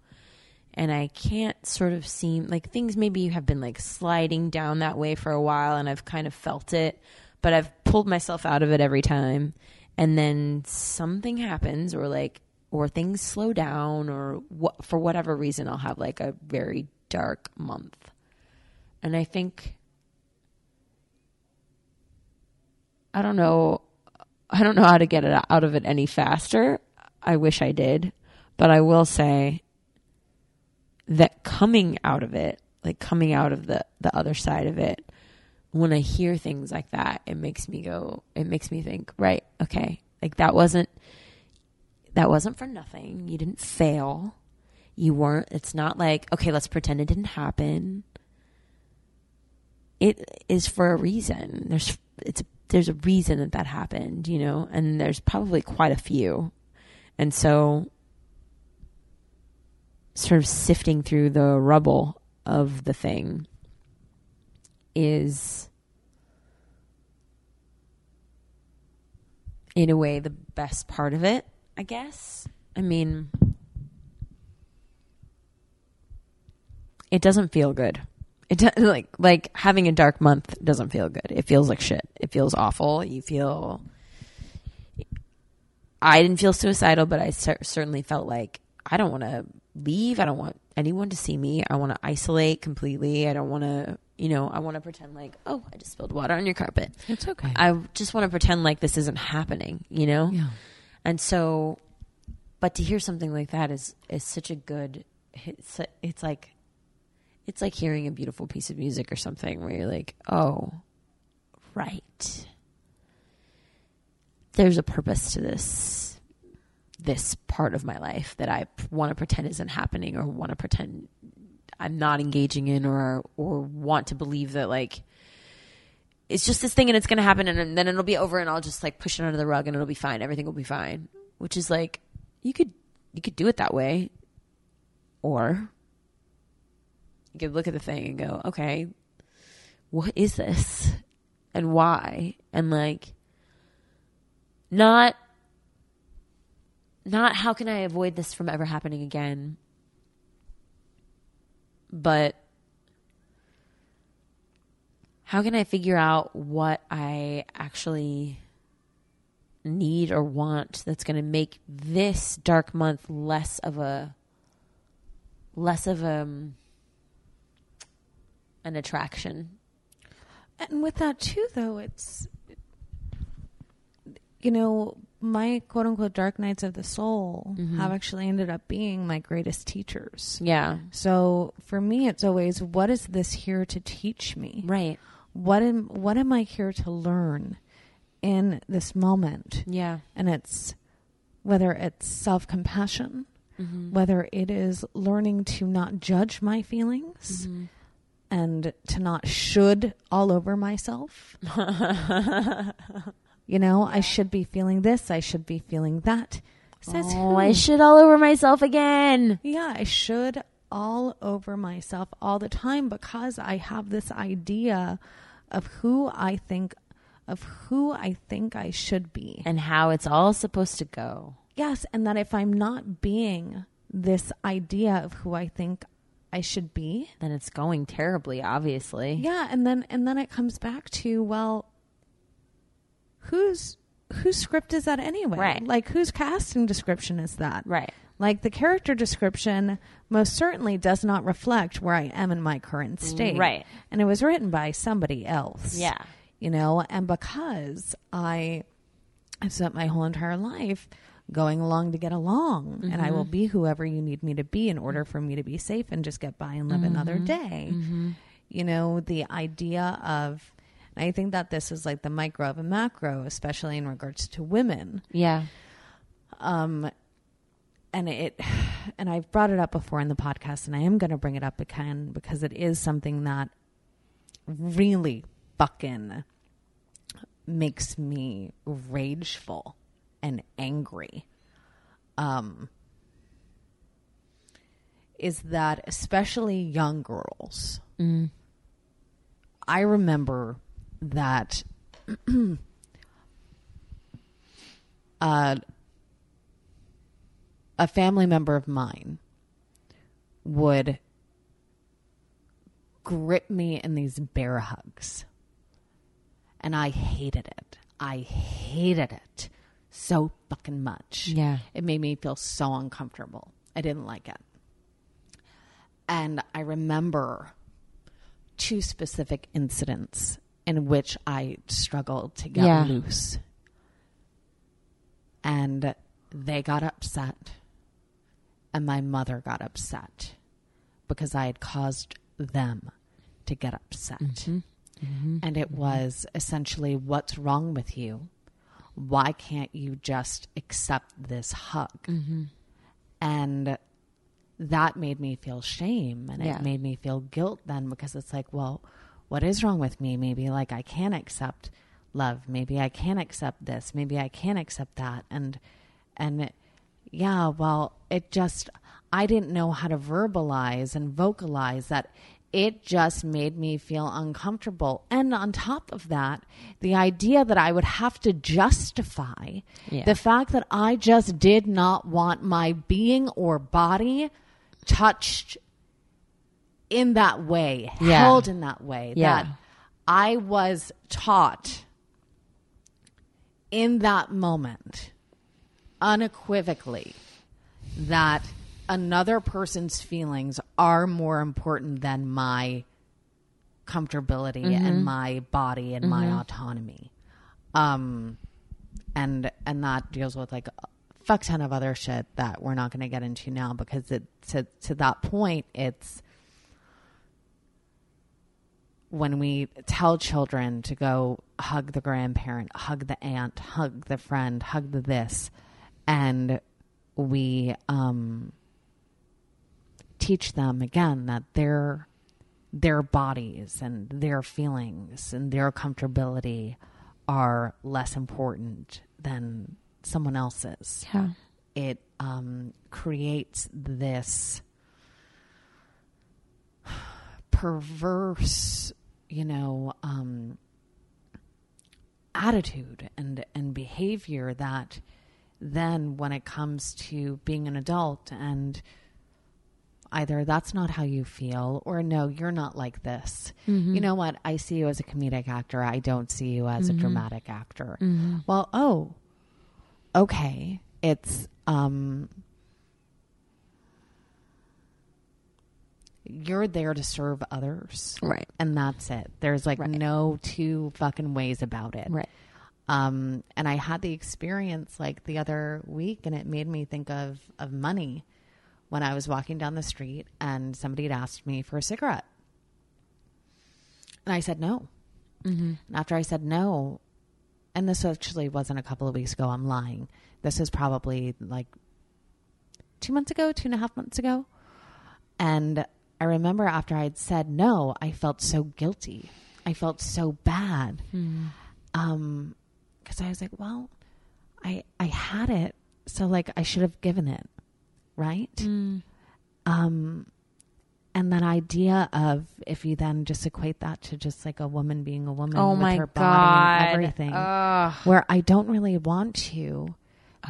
and I can't sort of seem like things maybe have been like sliding down that way for a while and I've kind of felt it, but I've pulled myself out of it every time. And then something happens or like, or things slow down or what, for whatever reason, I'll have like a very dark month. And I think I don't know. I don't know how to get it out of it any faster. I wish I did, but I will say that coming out of it, like coming out of the the other side of it, when I hear things like that, it makes me go. It makes me think. Right. Okay. Like that wasn't. That wasn't for nothing. You didn't fail. You weren't. It's not like okay. Let's pretend it didn't happen it is for a reason. There's it's there's a reason that that happened, you know, and there's probably quite a few. And so sort of sifting through the rubble of the thing is in a way the best part of it, I guess. I mean, it doesn't feel good. It like like having a dark month doesn't feel good. It feels like shit. It feels awful. You feel. I didn't feel suicidal, but I cer- certainly felt like I don't want to leave. I don't want anyone to see me. I want to isolate completely. I don't want to, you know, I want to pretend like, oh, I just spilled water on your carpet. It's okay. I just want to pretend like this isn't happening, you know? Yeah. And so, but to hear something like that is is such a good. It's, it's like it's like hearing a beautiful piece of music or something where you're like, oh, right. There's a purpose to this this part of my life that I want to pretend isn't happening or want to pretend I'm not engaging in or or want to believe that like it's just this thing and it's going to happen and then it'll be over and I'll just like push it under the rug and it'll be fine. Everything will be fine. Which is like you could you could do it that way or you could look at the thing and go, okay, what is this? And why? And like, not, not how can I avoid this from ever happening again, but how can I figure out what I actually need or want that's going to make this dark month less of a less of a um, an attraction. And with that too, though, it's you know my quote unquote dark nights of the soul Mm-hmm. have actually ended up being my greatest teachers. Yeah. So for me, it's always what is this here to teach me? Right. What am what am I here to learn in this moment? Yeah. And it's whether it's self compassion, whether it is learning to not judge my feelings and to not should all over myself. you know, I should be feeling this, I should be feeling that. Says Oh, who? I should all over myself again. Yeah, I should all over myself all the time because I have this idea of who I think of who I think I should be. And how it's all supposed to go. Yes, and that if I'm not being this idea of who I think I should be, Then it's going terribly, obviously. yeah, and then and then it comes back to well, whose whose script is that anyway? Right. Like whose casting description is that? Right. Like the character description most certainly does not reflect where I am in my current state. Right. And it was written by somebody else. Yeah. You know, and because I I've spent my whole entire life going along to get along and I Mm-hmm. will be whoever you need me to be in order for me to be safe and just get by and live another Mm-hmm. day. You know, the idea of and I think that this is like the micro of a macro, especially in regards to women. Yeah. um and it and I've brought it up before in the podcast and I am going to bring it up again because it is something that really fucking makes me rageful and angry. Um is that especially young girls I remember that uh a family member of mine would grip me in these bear hugs. And I hated it. I hated it so fucking much. Yeah. It made me feel so uncomfortable. I didn't like it. And I remember two specific incidents in which I struggled to get Yeah. loose. And they got upset. And my mother got upset because I had caused them to get upset. Mm-hmm. Mm-hmm. And it mm-hmm. was essentially, what's wrong with you? Why can't you just accept this hug? And that made me feel shame and Yeah. it made me feel guilt then because it's like, well, what is wrong with me? Maybe like I can't accept love. Maybe I can't accept this. Maybe I can't accept that. And, and yeah, well, it just, I didn't know how to verbalize and vocalize that it just made me feel uncomfortable. And on top of that, the idea that I would have to justify Yeah. the fact that I just did not want my being or body touched in that way, Yeah. held in that way, Yeah. that I was taught in that moment unequivocally that another person's feelings are more important than my comfortability and my body and my autonomy um and and that deals with like a fuck ton of other shit that we're not going to get into now because it to to that point it's when we tell children to go hug the grandparent, hug the aunt, hug the friend, hug the this, and we um, teach them again that their their bodies and their feelings and their comfortability are less important than someone else's Yeah. it um, creates this perverse, you know, um, attitude and and behavior that then when it comes to being an adult and either that's not how you feel or no you're not like this. You know what? I see you as a comedic actor. I don't see you as a dramatic actor. Well oh okay. It's um you're there to serve others. Right. and that's it. There's like Right. no two fucking ways about it. Right. um and i had the experience like the other week and it made me think of of money when i was walking down the street and somebody had asked me for a cigarette. And i said no. And after i said no and this actually wasn't a couple of weeks ago i'm lying. This is probably like two months ago two and a half months ago. And I remember after I'd said no, I felt so guilty. I felt so bad. Um, because I was like, well, I I had it, so like I should have given it, right? Um, and that idea of if you then just equate that to just like a woman being a woman Oh with my her God. body and everything, Ugh. where I don't really want to,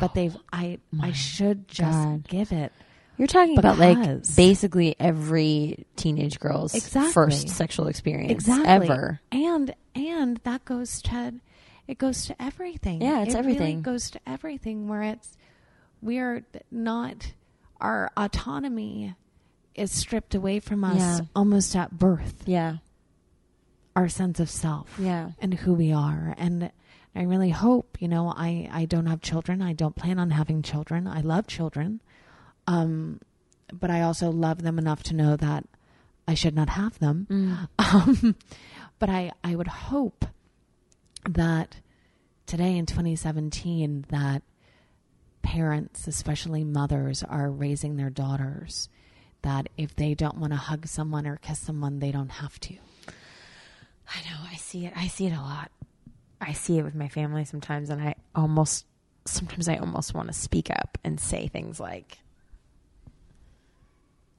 but they've I I should just God. give it. You're talking about like basically every teenage girl's Exactly. first sexual experience exactly ever. and and that goes to it goes to everything Yeah, it's It really goes to everything where it's we are not our autonomy is stripped away from us Yeah. almost at birth Yeah. our sense of self Yeah. and who we are and i really hope you know i i don't have children i don't plan on having children i love children um but i also love them enough to know that i should not have them um but i i would hope that today in 2017 that parents especially mothers are raising their daughters that if they don't want to hug someone or kiss someone they don't have to I know. I see it. I see it a lot. I see it with my family sometimes, and I almost sometimes I almost want to speak up and say things like,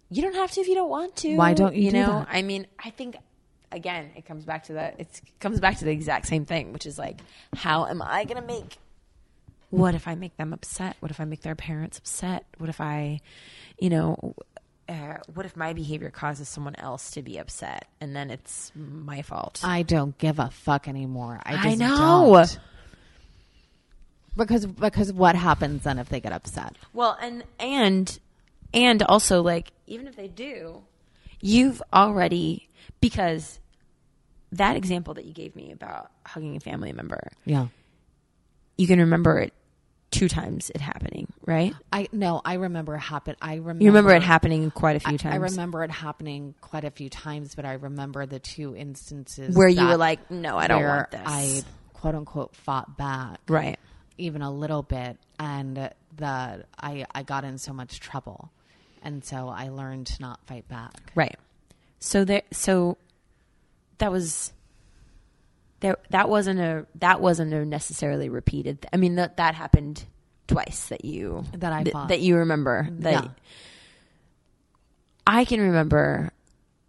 "You don't have to if you don't want to." Why don't you do know? that? I mean, I think again, it comes back to that. It comes back to the exact same thing, which is like, how am I going to make? What if I make them upset? What if I make their parents upset? What if I, you know, uh, what if my behavior causes someone else to be upset, and then it's my fault? I don't give a fuck anymore. I, I know. don't. Because because what happens then if they get upset? Well, and and and also like even if they do, you've already because that example that you gave me about hugging a family member, Yeah. you can remember it two times it happening, right? I no, I remember it happen. I remember You remember it happening quite a few I, times. I remember it happening quite a few times, but I remember the two instances where you were like, "No, I don't want this." I quote unquote fought back, right. even a little bit, and the I I got in so much trouble, and so I learned to not fight back. Right. So there so that was there that wasn't a that wasn't a necessarily repeated I mean that that happened twice that you That I th- that you remember that Yeah. I can remember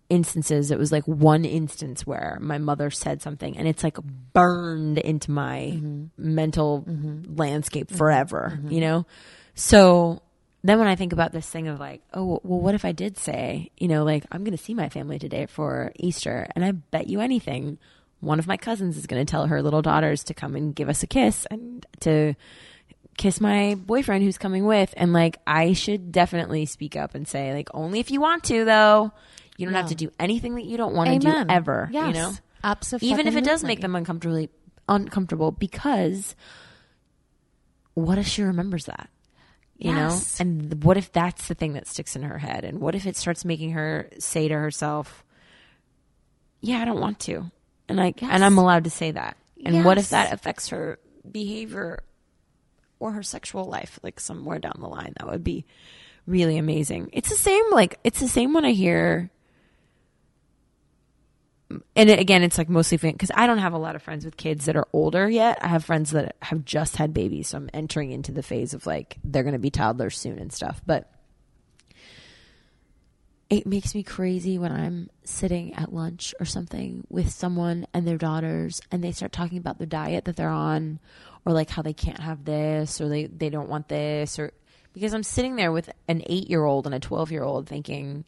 instances it was like one instance where my mother said something and it's like burned into my Mm-hmm. mental mm-hmm. landscape mm-hmm. forever mm-hmm. you know so then when i think about this thing of like oh well what if i did say you know like i'm gonna see my family today for easter and i bet you anything one of my cousins is gonna tell her little daughters to come and give us a kiss and to kiss my boyfriend who's coming with and like I should definitely speak up and say like only if you want to though. You don't have to do anything that you don't want to do ever, Yes. you know? Absolutely. Even if it does make them uncomfortably uncomfortable because what if she remembers that? You Yes. know? And what if that's the thing that sticks in her head and what if it starts making her say to herself, "Yeah, I don't want to." And like Yes. and I'm allowed to say that. And what if that affects her behavior or her sexual life like somewhere down the line that would be really amazing it's the same like it's the same when i hear and again it's like mostly because i don't have a lot of friends with kids that are older yet. I have friends that have just had babies so i'm entering into the phase of like they're going to be toddlers soon and stuff. But it makes me crazy when I'm sitting at lunch or something with someone and their daughters and they start talking about the diet that they're on or like how they can't have this or they, they don't want this or because I'm sitting there with an eight year old and a 12 year old thinking,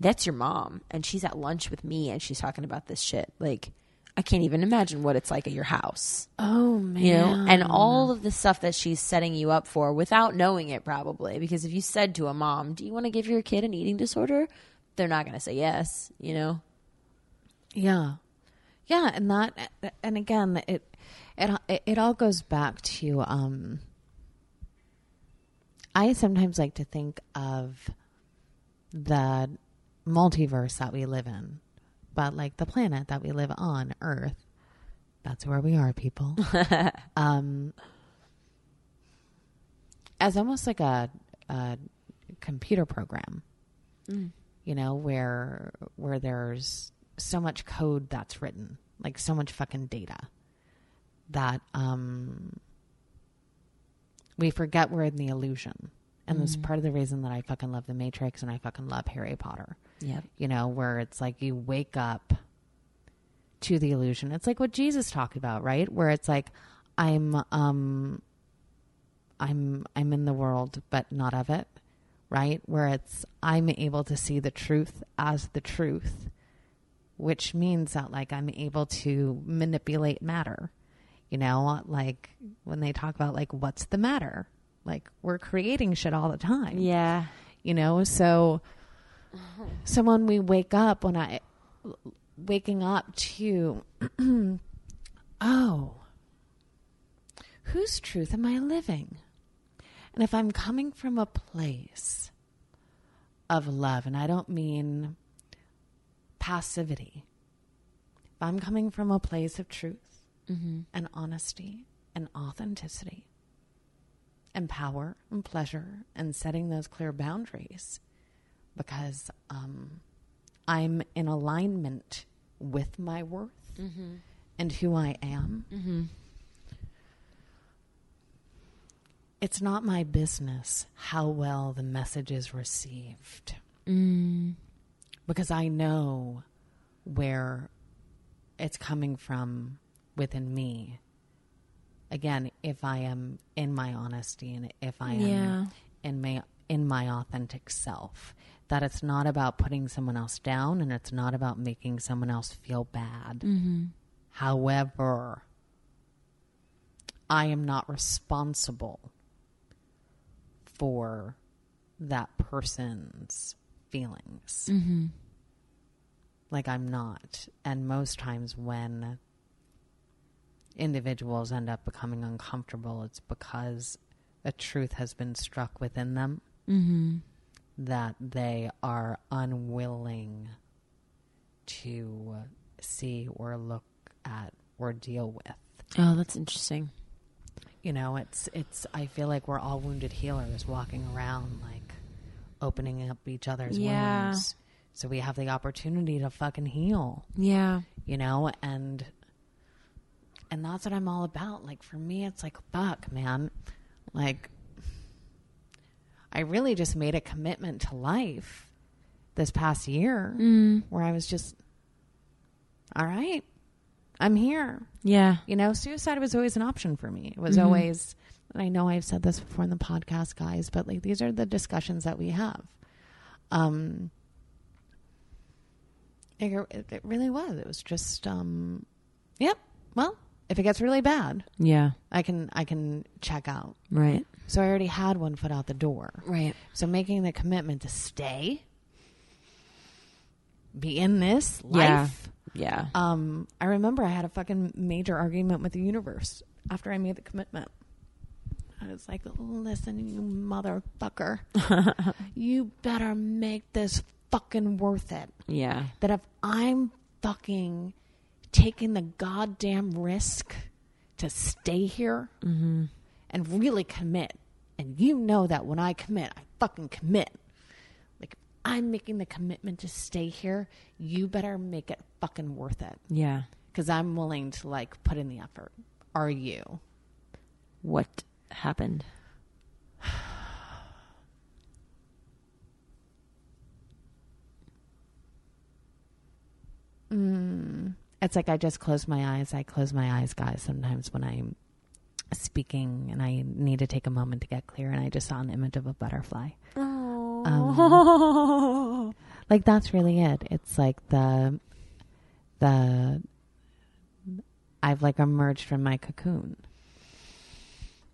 that's your mom. And she's at lunch with me and she's talking about this shit. Like, I can't even imagine what it's like at your house Oh man. you know and all of the stuff that she's setting you up for without knowing it probably because if you said to a mom do you want to give your kid an eating disorder they're not going to say yes you know Yeah, yeah, and that, and again, it it it all goes back to. um I sometimes like to think of the multiverse that we live in, but like the planet that we live on, Earth. That's where we are, people. um, as almost like a, a computer program you know where where there's so much code that's written like so much fucking data that um we forget we're in the illusion and that's part of the reason that i fucking love the matrix and i fucking love harry potter Yep. you know where it's like you wake up to the illusion. It's like what jesus talked about right? Where it's like i'm um i'm i'm in the world but not of it right? Where it's i'm able to see the truth as the truth which means that like i'm able to manipulate matter. You know like when they talk about like what's the matter? Like we're creating shit all the time. Yeah. You know so so when we wake up when i waking up to oh whose truth am i living? And if i'm coming from a place of love and i don't mean passivity if i'm coming from a place of truth mm-hmm. and honesty and authenticity and power and pleasure and setting those clear boundaries because um, I'm in alignment with my worth mm-hmm. and who I am. Mm-hmm. It's not my business how well the message is received mm. because I know where it's coming from within me. Again, if I am in my honesty and if I am Yeah. in my in my authentic self, that it's not about putting someone else down and it's not about making someone else feel bad. However, I am not responsible for that person's feelings. Like I'm not. And most times when individuals end up becoming uncomfortable, it's because a truth has been struck within them Mm-hmm. That they are unwilling to see or look at or deal with. Oh, that's interesting. You know, it's it's I feel like we're all wounded healers walking around like opening up each other's Yeah. wounds. So we have the opportunity to fucking heal, Yeah. you know, and and that's what I'm all about. Like for me it's like fuck, man. Like I really just made a commitment to life this past year where I was just all right. I'm here. Yeah. You know, suicide was always an option for me. It was always, and I know I've said this before in the podcast, guys, but like these are the discussions that we have. Um, it, it it really was. It was just, um, yep. Well, if it gets really bad, Yeah. I can I can check out. Right. So I already had one foot out the door. Right. So making the commitment to stay, be in this life. Yeah. Um, I remember I had a fucking major argument with the universe after I made the commitment. I was like, listen, you motherfucker. you better make this fucking worth it. yeah. That if I'm fucking taking the goddamn risk to stay here and really commit, and you know that when I commit, I fucking commit. Like, I'm making the commitment to stay here, you better make it fucking worth it Yeah. because I'm willing to like put in the effort. Are you? What happened? Mm. It's like I just close my eyes. I close my eyes, guys, sometimes when I'm speaking and I need to take a moment to get clear and I just saw an image of a butterfly. Um, like that's really it. It's like the the I've like emerged from my cocoon.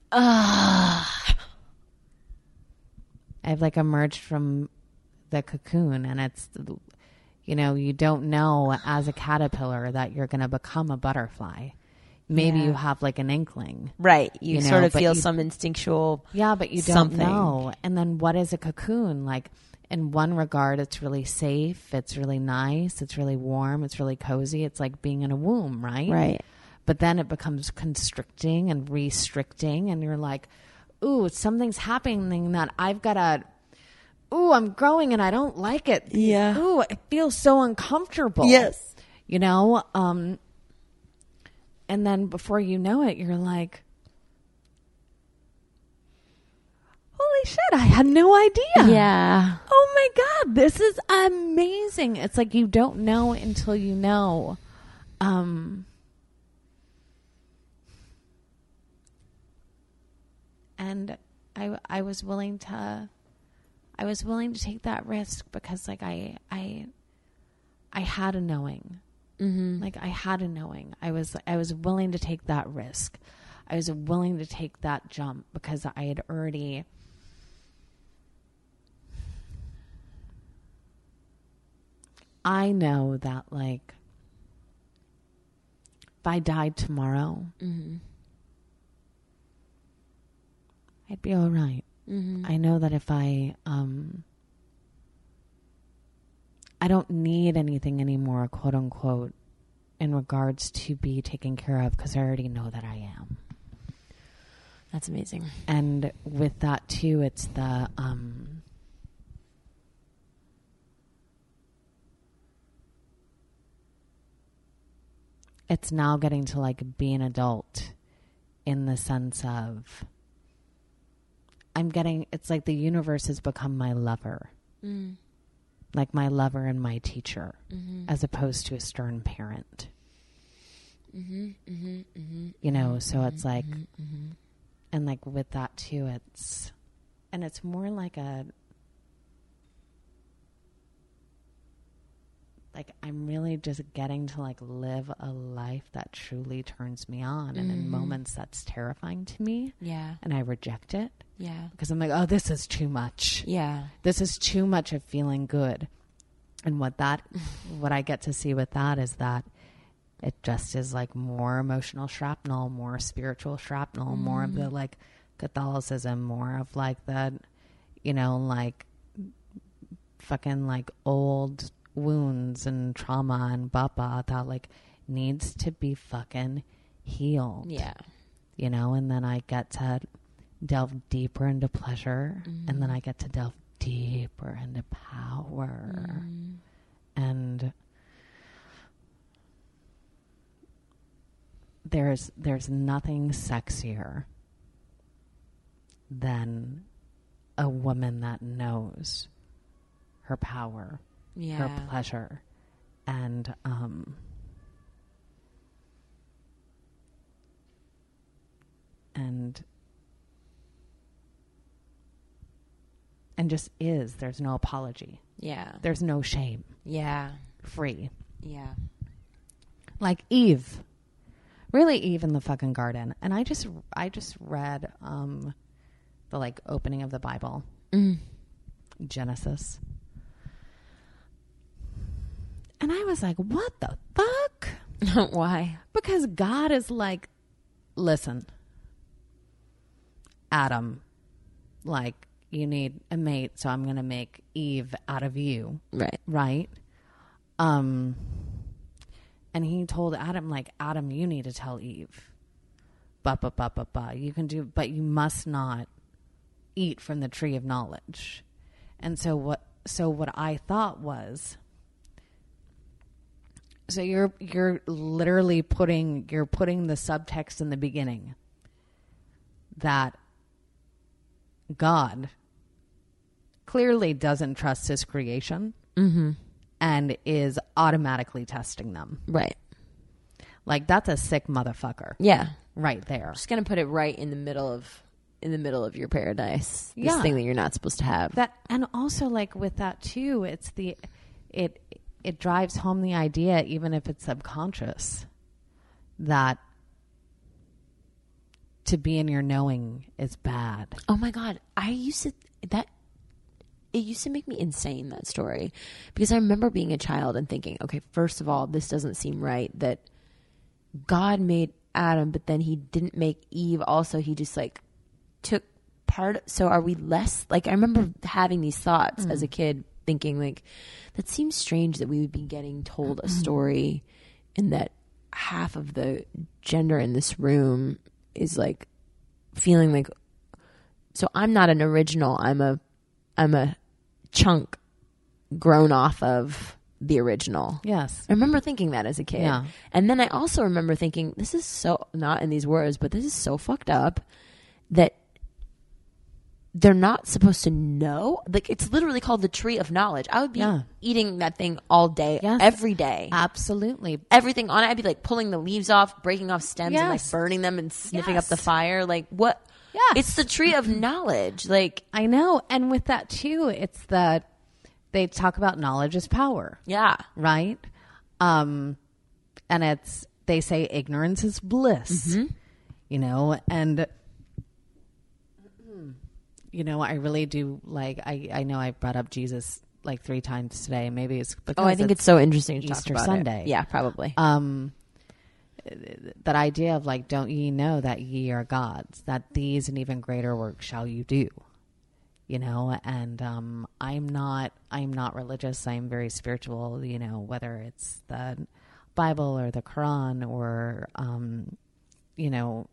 I've like emerged from the cocoon and it's you know, you don't know as a caterpillar that you're going to become a butterfly. Maybe Yeah. you have like an inkling. Right. You, You know, sort of feel you- some instinctual. Yeah, but you don't Something. know. And then what is a cocoon? Like in one regard it's really safe, it's really nice, it's really warm, it's really cozy. It's like being in a womb, right? Right. But then it becomes constricting and restricting and you're like, "Ooh, something's happening that I've got to Ooh, I'm growing and I don't like it. Yeah. Ooh, it feels so uncomfortable. Yes. You know, um and then before you know it, you're like Holy shit, I had no idea. Yeah. Oh my god, this is amazing. It's like you don't know until you know. Um and I I was willing to I was willing to take that risk because like I I I had a knowing. Mm-hmm. Like I had a knowing. I was I was willing to take that risk. I was willing to take that jump because I had already I know that like if I died tomorrow, I'd be all right. I know that if I um I don't need anything anymore, quote unquote, in regards to be taken care of because I already know that I am. That's amazing. And with that too, it's the um it's now getting to like be an adult in the sense of I'm getting it's like the universe has become my lover. Like my lover and my teacher mm-hmm. as opposed to a stern parent. Mm-hmm. Mm-hmm. You know, so it's like and like with that too it's and it's more like a like I'm really just getting to like live a life that truly turns me on and in mm-hmm. moments that's terrifying to me Yeah. and I reject it Yeah. because I'm like oh this is too much Yeah. this is too much of feeling good And what that, what I get to see with that is that it just is like more emotional shrapnel, more spiritual shrapnel, more of the mm. like Catholicism, more of like the, you know, like fucking like old wounds and trauma and bapa that like needs to be fucking healed. Yeah. You know, and then I get to delve deeper into pleasure and then mm-hmm. I get to delve deeper into power. Mm-hmm. And there's there's nothing sexier than a woman that knows her power, Yeah. her pleasure, and um, and and just is. There's no apology. Yeah. There's no shame. Yeah. Free. Yeah. like Eve. Really Eve in the fucking garden. And I just I just read um the like opening of the Bible. Genesis. And I was like, "What the fuck?" Why? Because God is like, "Listen. Adam, like you need a mate, so I'm going to make Eve out of you." Right. right? Um, and he told Adam, like, Adam, you need to tell Eve, ba ba ba ba ba. You can do, but you must not eat from the tree of knowledge. And so what? So what I thought was, so you're you're literally putting you're putting the subtext in the beginning that God clearly doesn't trust his creation mm-hmm. and is automatically testing them. Right. Like that's a sick motherfucker Yeah. right there. Just gonna put it right in the middle of in the middle of your paradise. This Yeah. thing that you're not supposed to have. That and also like with that too, it's the it it drives home the idea even if it's subconscious that to be in your knowing is bad. Oh my god, I used to that it used to make me insane that story because I remember being a child and thinking, okay, first of all, this doesn't seem right that God made Adam, but then he didn't make Eve. Also, he just like took part. So are we less like? I remember having these thoughts as a mm. kid, thinking like, that seems strange that we would be getting told a mm-hmm. story, and that half of the gender in this room is like feeling like so I'm not an original. I'm a I'm a chunk grown off of the original. Yes. I remember thinking that as a kid. Yeah. And then I also remember thinking, this is so not in these words, but this is so fucked up that they're not supposed to know. Like it's literally called the tree of knowledge. I would be Yeah. eating that thing all day, Yes. every day. Absolutely. Everything on it, I'd be like pulling the leaves off, breaking off stems, and like burning them and sniffing up the fire. Like what? Yeah. It's the tree of knowledge. Like I know. And with that too, it's that they talk about knowledge is power. yeah, right? Um, and it's they say ignorance is bliss, you know, and you know, I really do like. I I know I brought up Jesus like three times today. Maybe it's because Oh, I think it's, so interesting to talk Easter about it. Sunday. Yeah, probably. um that idea of like don't ye know that ye are gods that these and even greater works shall you do you know and um i'm not i'm not religious i'm very spiritual you know whether it's the bible or the quran or um you know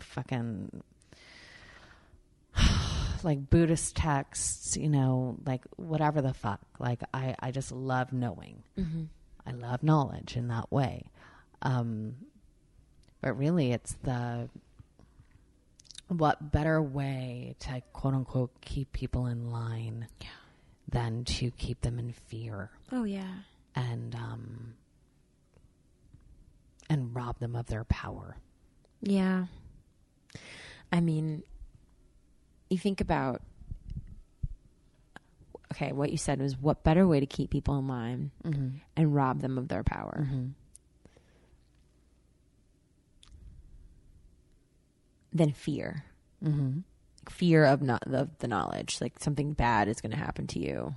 fucking like buddhist texts you know like whatever the fuck like i i just love knowing I love knowledge in that way. Um, but really, it's the what better way to quote unquote keep people in line than to keep them in fear oh yeah. and um, and rob them of their power. Yeah. I mean, you think about okay, what you said was what better way to keep people in line mm-hmm. and rob them of their power. Mm-hmm. Than fear. Mm-hmm. Fear of not the, the knowledge, like something bad is going to happen to you.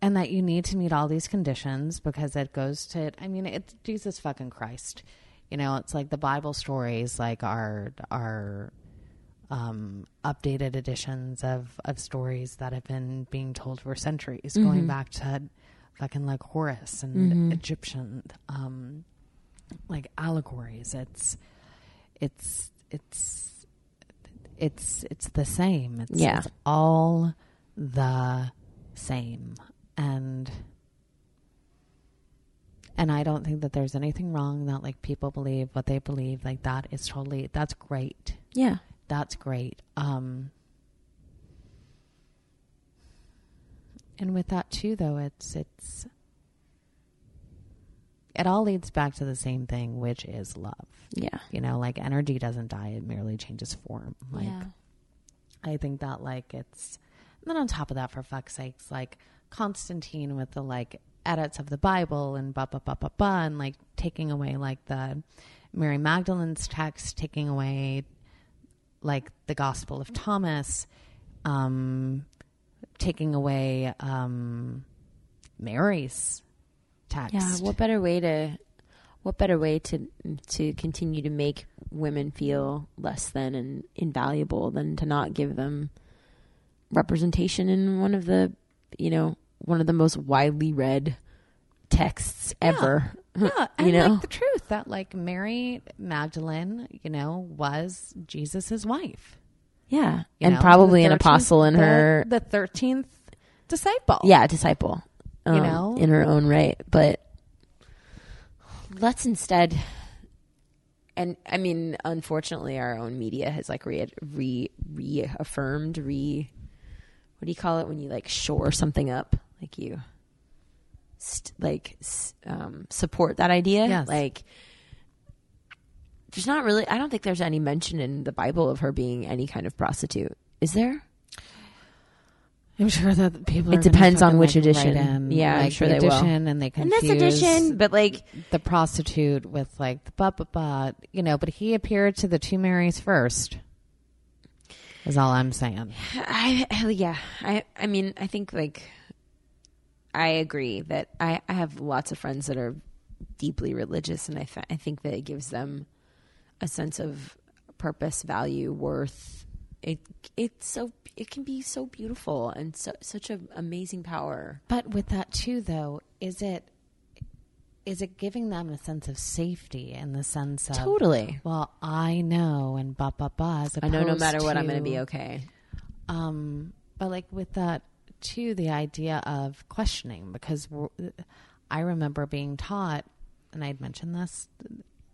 and that you need to meet all these conditions because it goes to I mean it's Jesus fucking Christ. You know, it's like the Bible stories like are are um, updated editions of of stories that have been being told for centuries, going back to fucking like Horus and Egyptian um, like allegories. It's it's it's it's it's the same. It's, Yeah. it's all the same, and and I don't think that there's anything wrong that like people believe what they believe. Like that is totally that's great. Yeah. That's great. Um, and with that too, though, it's it's it all leads back to the same thing, which is love. Yeah. You know, like energy doesn't die; it merely changes form. Like yeah. I think that like it's and then on top of that, for fuck's sakes, like Constantine with the like edits of the Bible and ba ba ba ba ba and like taking away like the Mary Magdalene's text, taking away like the Gospel of Thomas, um, taking away um, Mary's text. Yeah. What better way to what better way to to continue to make women feel less than and invaluable than to not give them representation in one of the you know one of the most widely read texts ever. Yeah, and you know like the truth that like Mary Magdalene, you know, was Jesus's wife. yeah, you and know, probably the an apostle in the- her the thirteenth disciple. yeah disciple um, You know? in her own right but let's instead and i mean unfortunately our own media has like re, re reaffirmed re what do you call it when you like shore something up like you st- like um, support that idea Yes. like there's not really i don't think there's any mention in the bible of her being any kind of prostitute is there I'm sure that people. It depends on which like, edition. in, Yeah, I'm sure the they will. edition, and they in confuse this edition but like the prostitute with like the but but but you know. But he appeared to the two Marys first. Is all I'm saying. I yeah. I I mean, I think like I agree that I I have lots of friends that are deeply religious and I th- I think that it gives them a sense of purpose, value, worth. It it's so it can be so beautiful and so such an amazing power. But with that too, though, is it is it giving them a sense of safety in the sense of Totally. Well, I know, and ba ba ba. As I know no matter what I'm going to to- be okay. um but like with that too the idea of questioning because i remember being taught and i'd mentioned this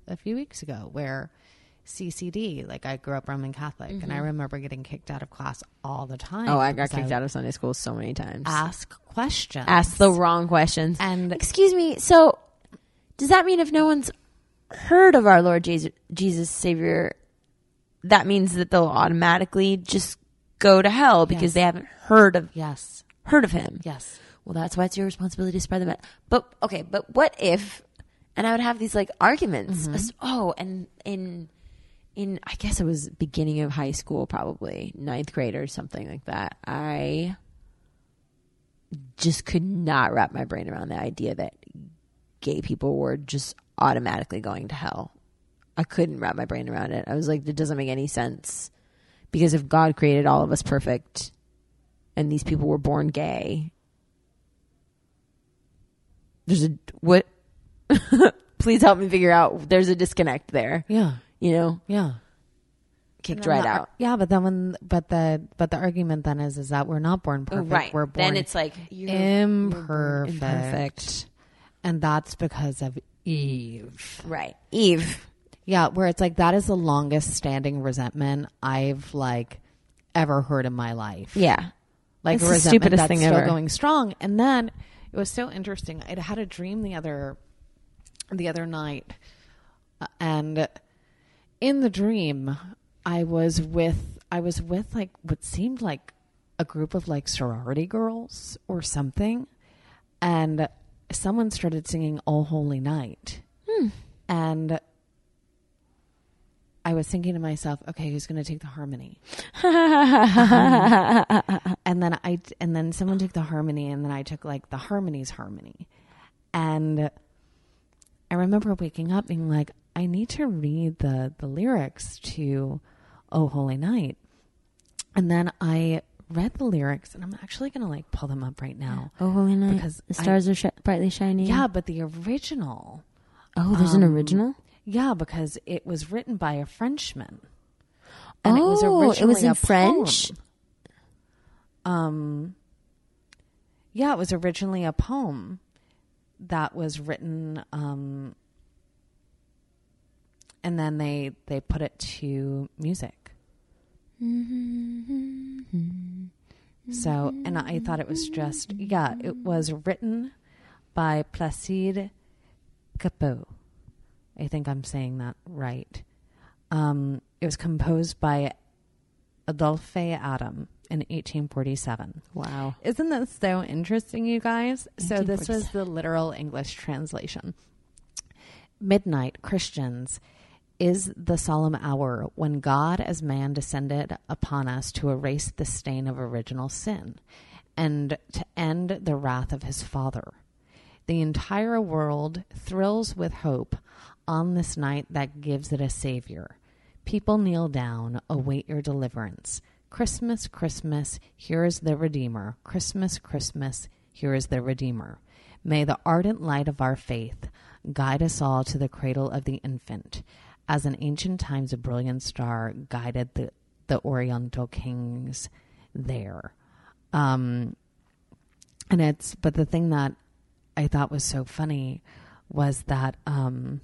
a few weeks ago where ccd like i grew up roman catholic and i remember getting kicked out of class all the time Mm-hmm. Oh, I got kicked out of Sunday school so many times. ask questions Ask the wrong questions. and Excuse me. So, does that mean if no one's heard of our Lord Jesus, Jesus Savior, that means that they'll automatically just go to hell because Yes. they haven't heard of yes heard of Him? yes Well, that's why it's your responsibility to spread the message. But okay, but what if? And I would have these like arguments. Mm-hmm. as- oh, and in in I guess it was beginning of high school, probably ninth grade or something like that. I just could not wrap my brain around the idea that gay people were just automatically going to hell. I couldn't wrap my brain around it. I was like, it doesn't make any sense. Because if God created all of us perfect and these people were born gay, there's a what please help me figure out there's a disconnect there. yeah You know? yeah Kicked right the out. yeah but then when but the but the argument then is is that we're not born perfect right. we're born then it's like you're, you're imperfect. imperfect. and that's because of eve Right. Eve. Yeah, where it's like that is the longest standing resentment I've like ever heard in my life. Yeah. like It's a the resentment stupidest that's thing still ever. going strong. And then it was so interesting. I had a dream the other the other night, uh, and in the dream, I was with I was with like what seemed like a group of like sorority girls or something, and someone started singing "Oh Holy Night," Hmm. and I was thinking to myself, okay, who's going to take the harmony? and then I and then someone took the harmony, and then I took like the harmony's harmony, and I remember waking up being like, I need to read the the lyrics to "Oh Holy Night," and then I read the lyrics, and I'm actually going to like pull them up right now. Oh, holy night! Because the stars are sh- brightly shining. Yeah, but the original. Oh, there's an um, original. Yeah, because it was written by a Frenchman. oh, it was, originally in a French. poem. Um, yeah, it was originally a poem that was written, um, and then they they put it to music. So, and I thought it was just yeah, it was written by Placide Cappeau. I think I'm saying that right. Um, it was composed by Adolphe Adam in 1847. Wow. Isn't that so interesting, you guys? So, this was the literal English translation. Midnight, Christians, is the solemn hour when God as man descended upon us to erase the stain of original sin and to end the wrath of his Father. The entire world thrills with hope on this night that gives it a Savior. People kneel down, await your deliverance. Christmas, Christmas, here is the Redeemer. Christmas, Christmas, here is the Redeemer. May the ardent light of our faith guide us all to the cradle of the infant, as in ancient times a brilliant star guided the, the Oriental kings there. Um, and it's, but the thing that I thought was so funny was that, um,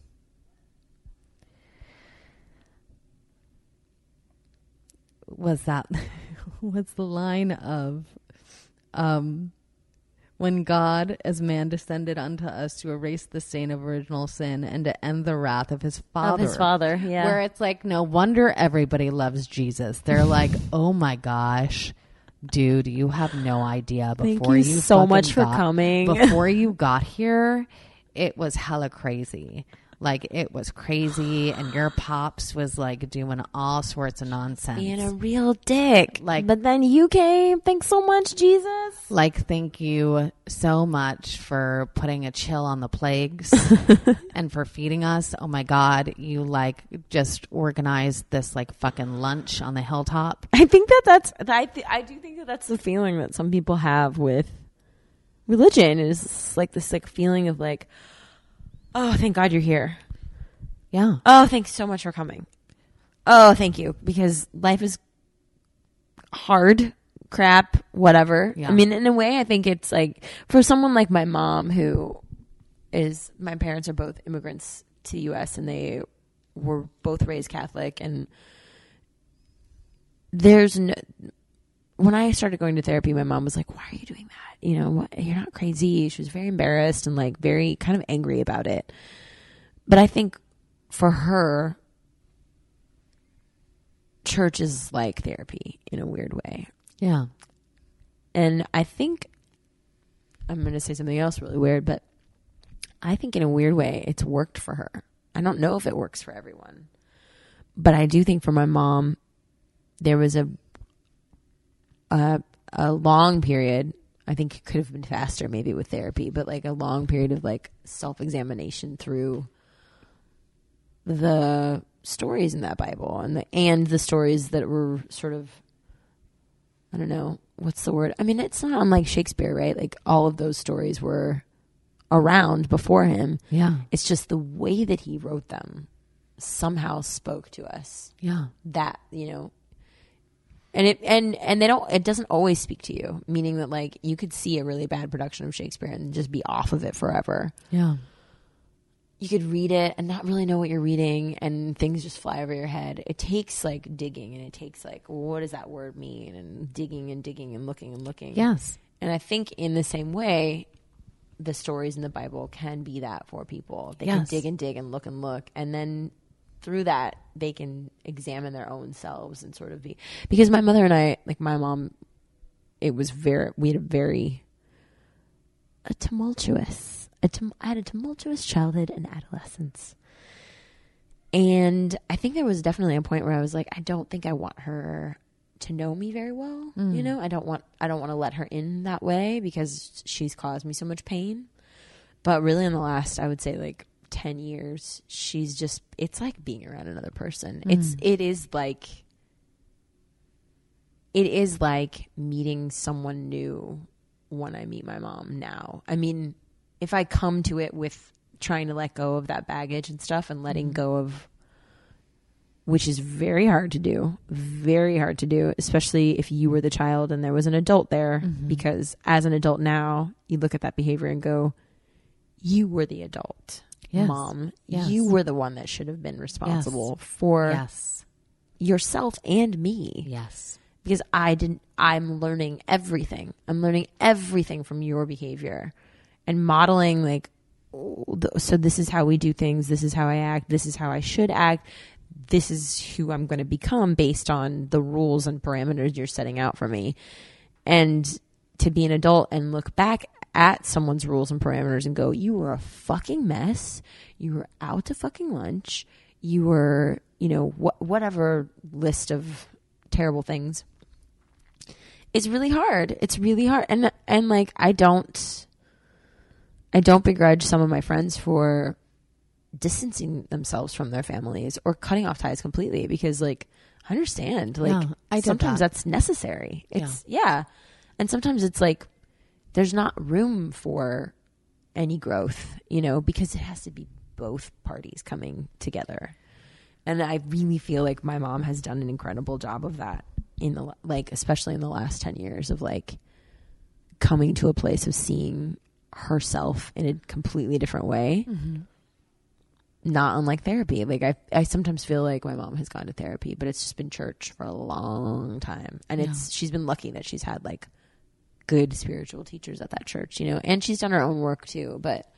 was that was the line of um when God as man descended unto us to erase the stain of original sin and to end the wrath of his father. Of his father, yeah. Where it's like no wonder everybody loves Jesus. They're like, "Oh my gosh, dude, you have no idea Thank before you you so much for got- coming." Before you got here, it was hella crazy. Like it was crazy and your pops was like doing all sorts of nonsense. Being a real dick. Like- but then you came. Thanks so much, Jesus. like thank you so much for putting a chill on the plagues and for feeding us oh my god you like just organized this like fucking lunch on the hilltop I think that that's I th- I do think that that's the feeling that some people have with religion is like this like feeling of like oh thank God you're here. Yeah. Oh thanks so much for coming. Oh thank you because life is hard crap whatever. Yeah. I mean in a way I think it's like for someone like my mom who is my parents are both immigrants to the US and they were both raised Catholic and there's no when I started going to therapy, my mom was like, "Why are you doing that? You know, what, you're not crazy." She was very embarrassed and like very kind of angry about it. But I think for her, church is like therapy in a weird way. yeah And I think I'm going to say something else really weird, but I think in a weird way it's worked for her. I don't know if it works for everyone. But I do think for my mom there was a a, a long period I think it could have been faster maybe with therapy, but like a long period of like self-examination through the stories in that Bible and the and the stories that were sort of I don't know what's the word. I mean, it's not unlike Shakespeare, right? Like all of those stories were around before him. yeah It's just the way that he wrote them somehow spoke to us. yeah That you know, and it and and they don't. It doesn't always speak to you. Meaning that like you could see a really bad production of Shakespeare and just be off of it forever. yeah You could read it and not really know what you're reading, and things just fly over your head. It takes like digging, and it takes like what does that word mean, and digging and digging and looking and looking. yes And I think in the same way, the stories in the Bible can be that for people. They can dig and dig and look and look. And then through that, they can examine their own selves and sort of be. Because my mother and I, like my mom, it was very, we had a very, a tumultuous, a tum- I had a tumultuous childhood and adolescence. And I think there was definitely a point where I was like, I don't think I want her to know me very well. Mm. You know, I don't want I don't want to let her in that way because she's caused me so much pain. But really in the last I would say like 10 years, she's just it's like being around another person. It's mm. it is like it is like meeting someone new when I meet my mom now. I mean, if I come to it with trying to let go of that baggage and stuff and letting mm. go of which is very hard to do, very hard to do, especially if you were the child and there was an adult there mm-hmm. because as an adult now, you look at that behavior and go you were the adult. Yes. Mom, Yes. you were the one that should have been responsible for Yes. yourself and me Yes. because I didn't I'm learning everything. I'm learning everything from your behavior and modeling like oh, so this is how we do things, this is how I act, this is how I should act. This is who I'm going to become based on the rules and parameters you're setting out for me. And to be an adult and look back at someone's rules and parameters and go, you were a fucking mess. You were out to fucking lunch. You were, you know, wh- whatever list of terrible things. It's really hard. It's really hard. And, and like, I don't, I don't begrudge some of my friends for distancing themselves from their families or cutting off ties completely because like I understand like Yeah, I sometimes that. that's necessary. It's yeah. And sometimes it's like there's not room for any growth, you know, because it has to be both parties coming together. And I really feel like my mom has done an incredible job of that in the like especially in the last 10 years of like coming to a place of seeing herself in a completely different way mm-hmm. not unlike therapy. Like I, I sometimes feel like my mom has gone to therapy, but it's just been church for a long time, and it's she's been lucky that she's had like good spiritual teachers at that church, you know, and she's done her own work too. But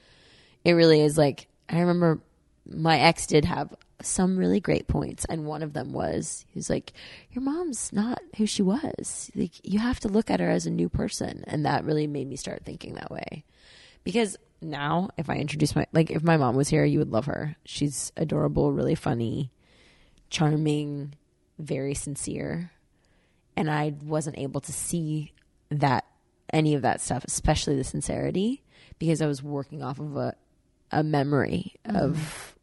it really is like I remember my ex did have some really great points, and one of them was he was like, "Your mom's not who she was. Like you have to look at her as a new person," and that really made me start thinking that way because now if I introduce my like if my mom was here, you would love her. She's adorable, really funny, charming, very sincere, and I wasn't able to see that any of that stuff, especially the sincerity, because I was working off of a a memory mm-hmm. of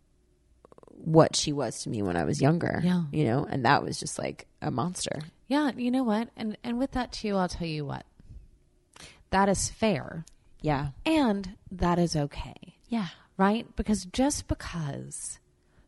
what she was to me when I was younger. Yeah. you know, and that was just like a monster. Yeah, you know what? And and with that too, I'll tell you what. That is fair. Yeah, And that is okay. yeah, Right? Because just because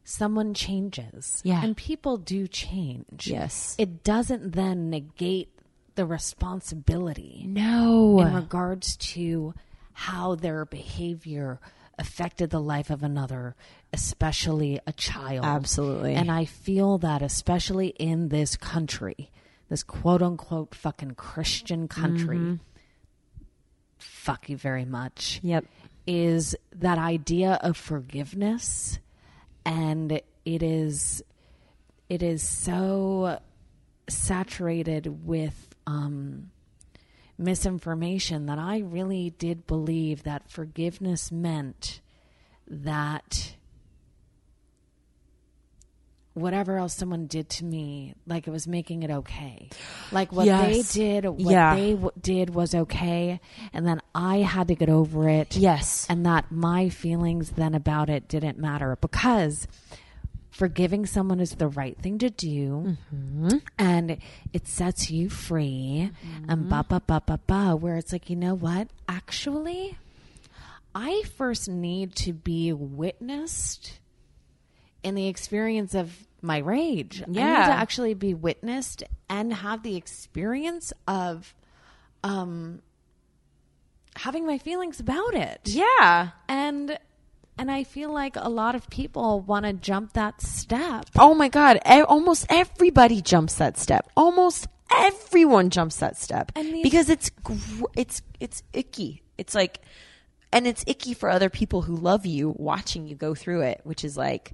someone changes Yeah. and people do change. yes, It doesn't then negate the responsibility no, in regards to how their behavior affected the life of another, especially a child. Absolutely. And I feel that, especially in this country, this quote unquote fucking Christian country, Mm-hmm. fuck you very much, yep, is that idea of forgiveness. And it is, it is so saturated with, um, misinformation that I really did believe that forgiveness meant that whatever else someone did to me, like it was making it okay. Like what Yes. they did, what Yeah. they w- did was okay. And then I had to get over it. yes, And that my feelings then about it didn't matter because forgiving someone is the right thing to do. And it sets you free. And ba ba ba ba ba where it's like you know what? Actually i first need to be witnessed in the experience of my rage. I need Yeah. to actually be witnessed and have the experience of um having my feelings about it. Yeah. and and I feel like a lot of people want to jump that step. Oh my god! E- almost everybody jumps that step. Almost everyone jumps that step And these- because it's gr- it's it's icky. It's like, and it's icky for other people who love you watching you go through it, which is like,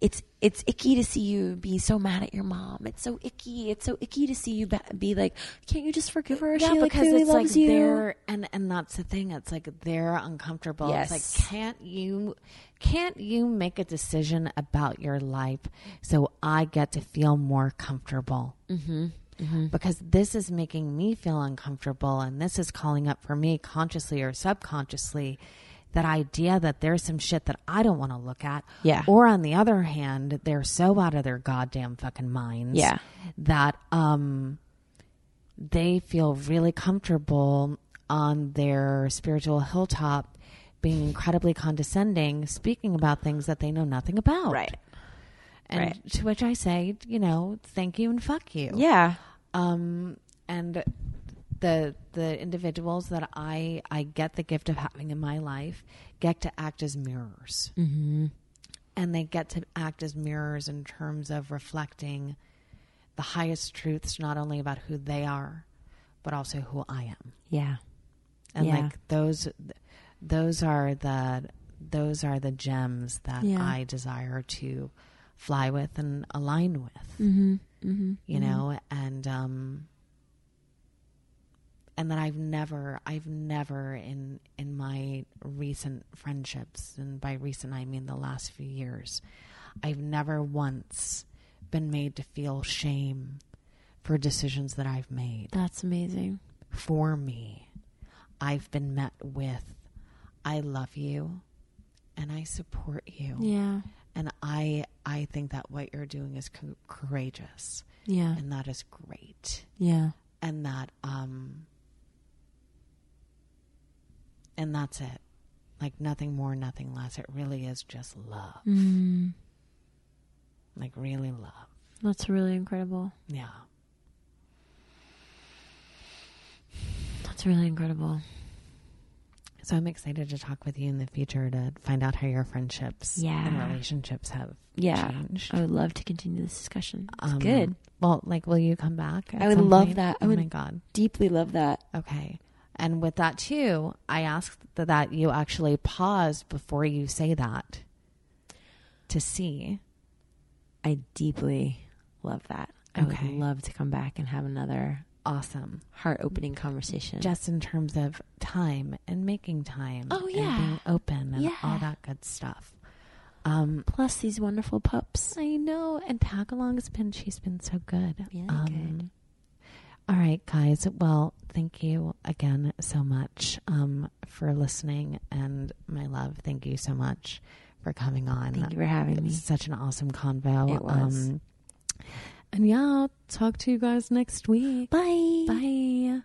it's it's icky to see you be so mad at your mom. It's so icky. It's so icky to see you be like, can't you just forgive her? Yeah, she like because it's loves like you. they're and and that's the thing. It's like they're uncomfortable. It's Yes. like can't you can't you make a decision about your life so I get to feel more comfortable? Mm-hmm. Because this is making me feel uncomfortable, and this is calling up for me consciously or subconsciously that idea that there's some shit that I don't want to look at. Yeah. Or on the other hand, they're so out of their goddamn fucking minds. Yeah. That um they feel really comfortable on their spiritual hilltop being incredibly condescending, speaking about things that they know nothing about. right. And right. to which I say, you know, thank you and fuck you. Yeah. Um and the the individuals that I I get the gift of having in my life get to act as mirrors. Mm-hmm. And they get to act as mirrors in terms of reflecting the highest truths not only about who they are, but also who I am. Yeah. And Yeah. like those those are the those are the gems that Yeah. I desire to fly with and align with. Mm-hmm. Mm-hmm. You know, and um and that I've never I've never in in my recent friendships and by recent I mean the last few years I've never once been made to feel shame for decisions that I've made That's amazing. for me. I've been met with I love you and I support you. Yeah. And I I think that what you're doing is co- courageous Yeah. and that is great. Yeah. And that um and that's it. Like nothing more, nothing less. It really is just love. Mm. Like really love. That's really incredible. Yeah. That's really incredible. So I'm excited to talk with you in the future to find out how your friendships Yeah. and relationships have Yeah. changed. I would love to continue this discussion. It's Um, good. Well, like, will you come back? I would love point? that. I Oh would- my god. Deeply love that. Okay. And with that too, I ask that, you actually pause before you say that to see. I deeply love that. I Okay. would love to come back and have another Awesome. heart opening conversation. Just in terms of time and making time. Oh, and yeah. being open and Yeah. all that good stuff. Um, plus these wonderful pups. I know. And Tagalong's been, she's been so good. Yeah, Um, good. All right, guys. Well, thank you again so much um, for listening. And my love, thank you so much for coming on. Thank you for having me. such an awesome convo. It was. Um, and yeah, I'll talk to you guys next week. Bye. Bye.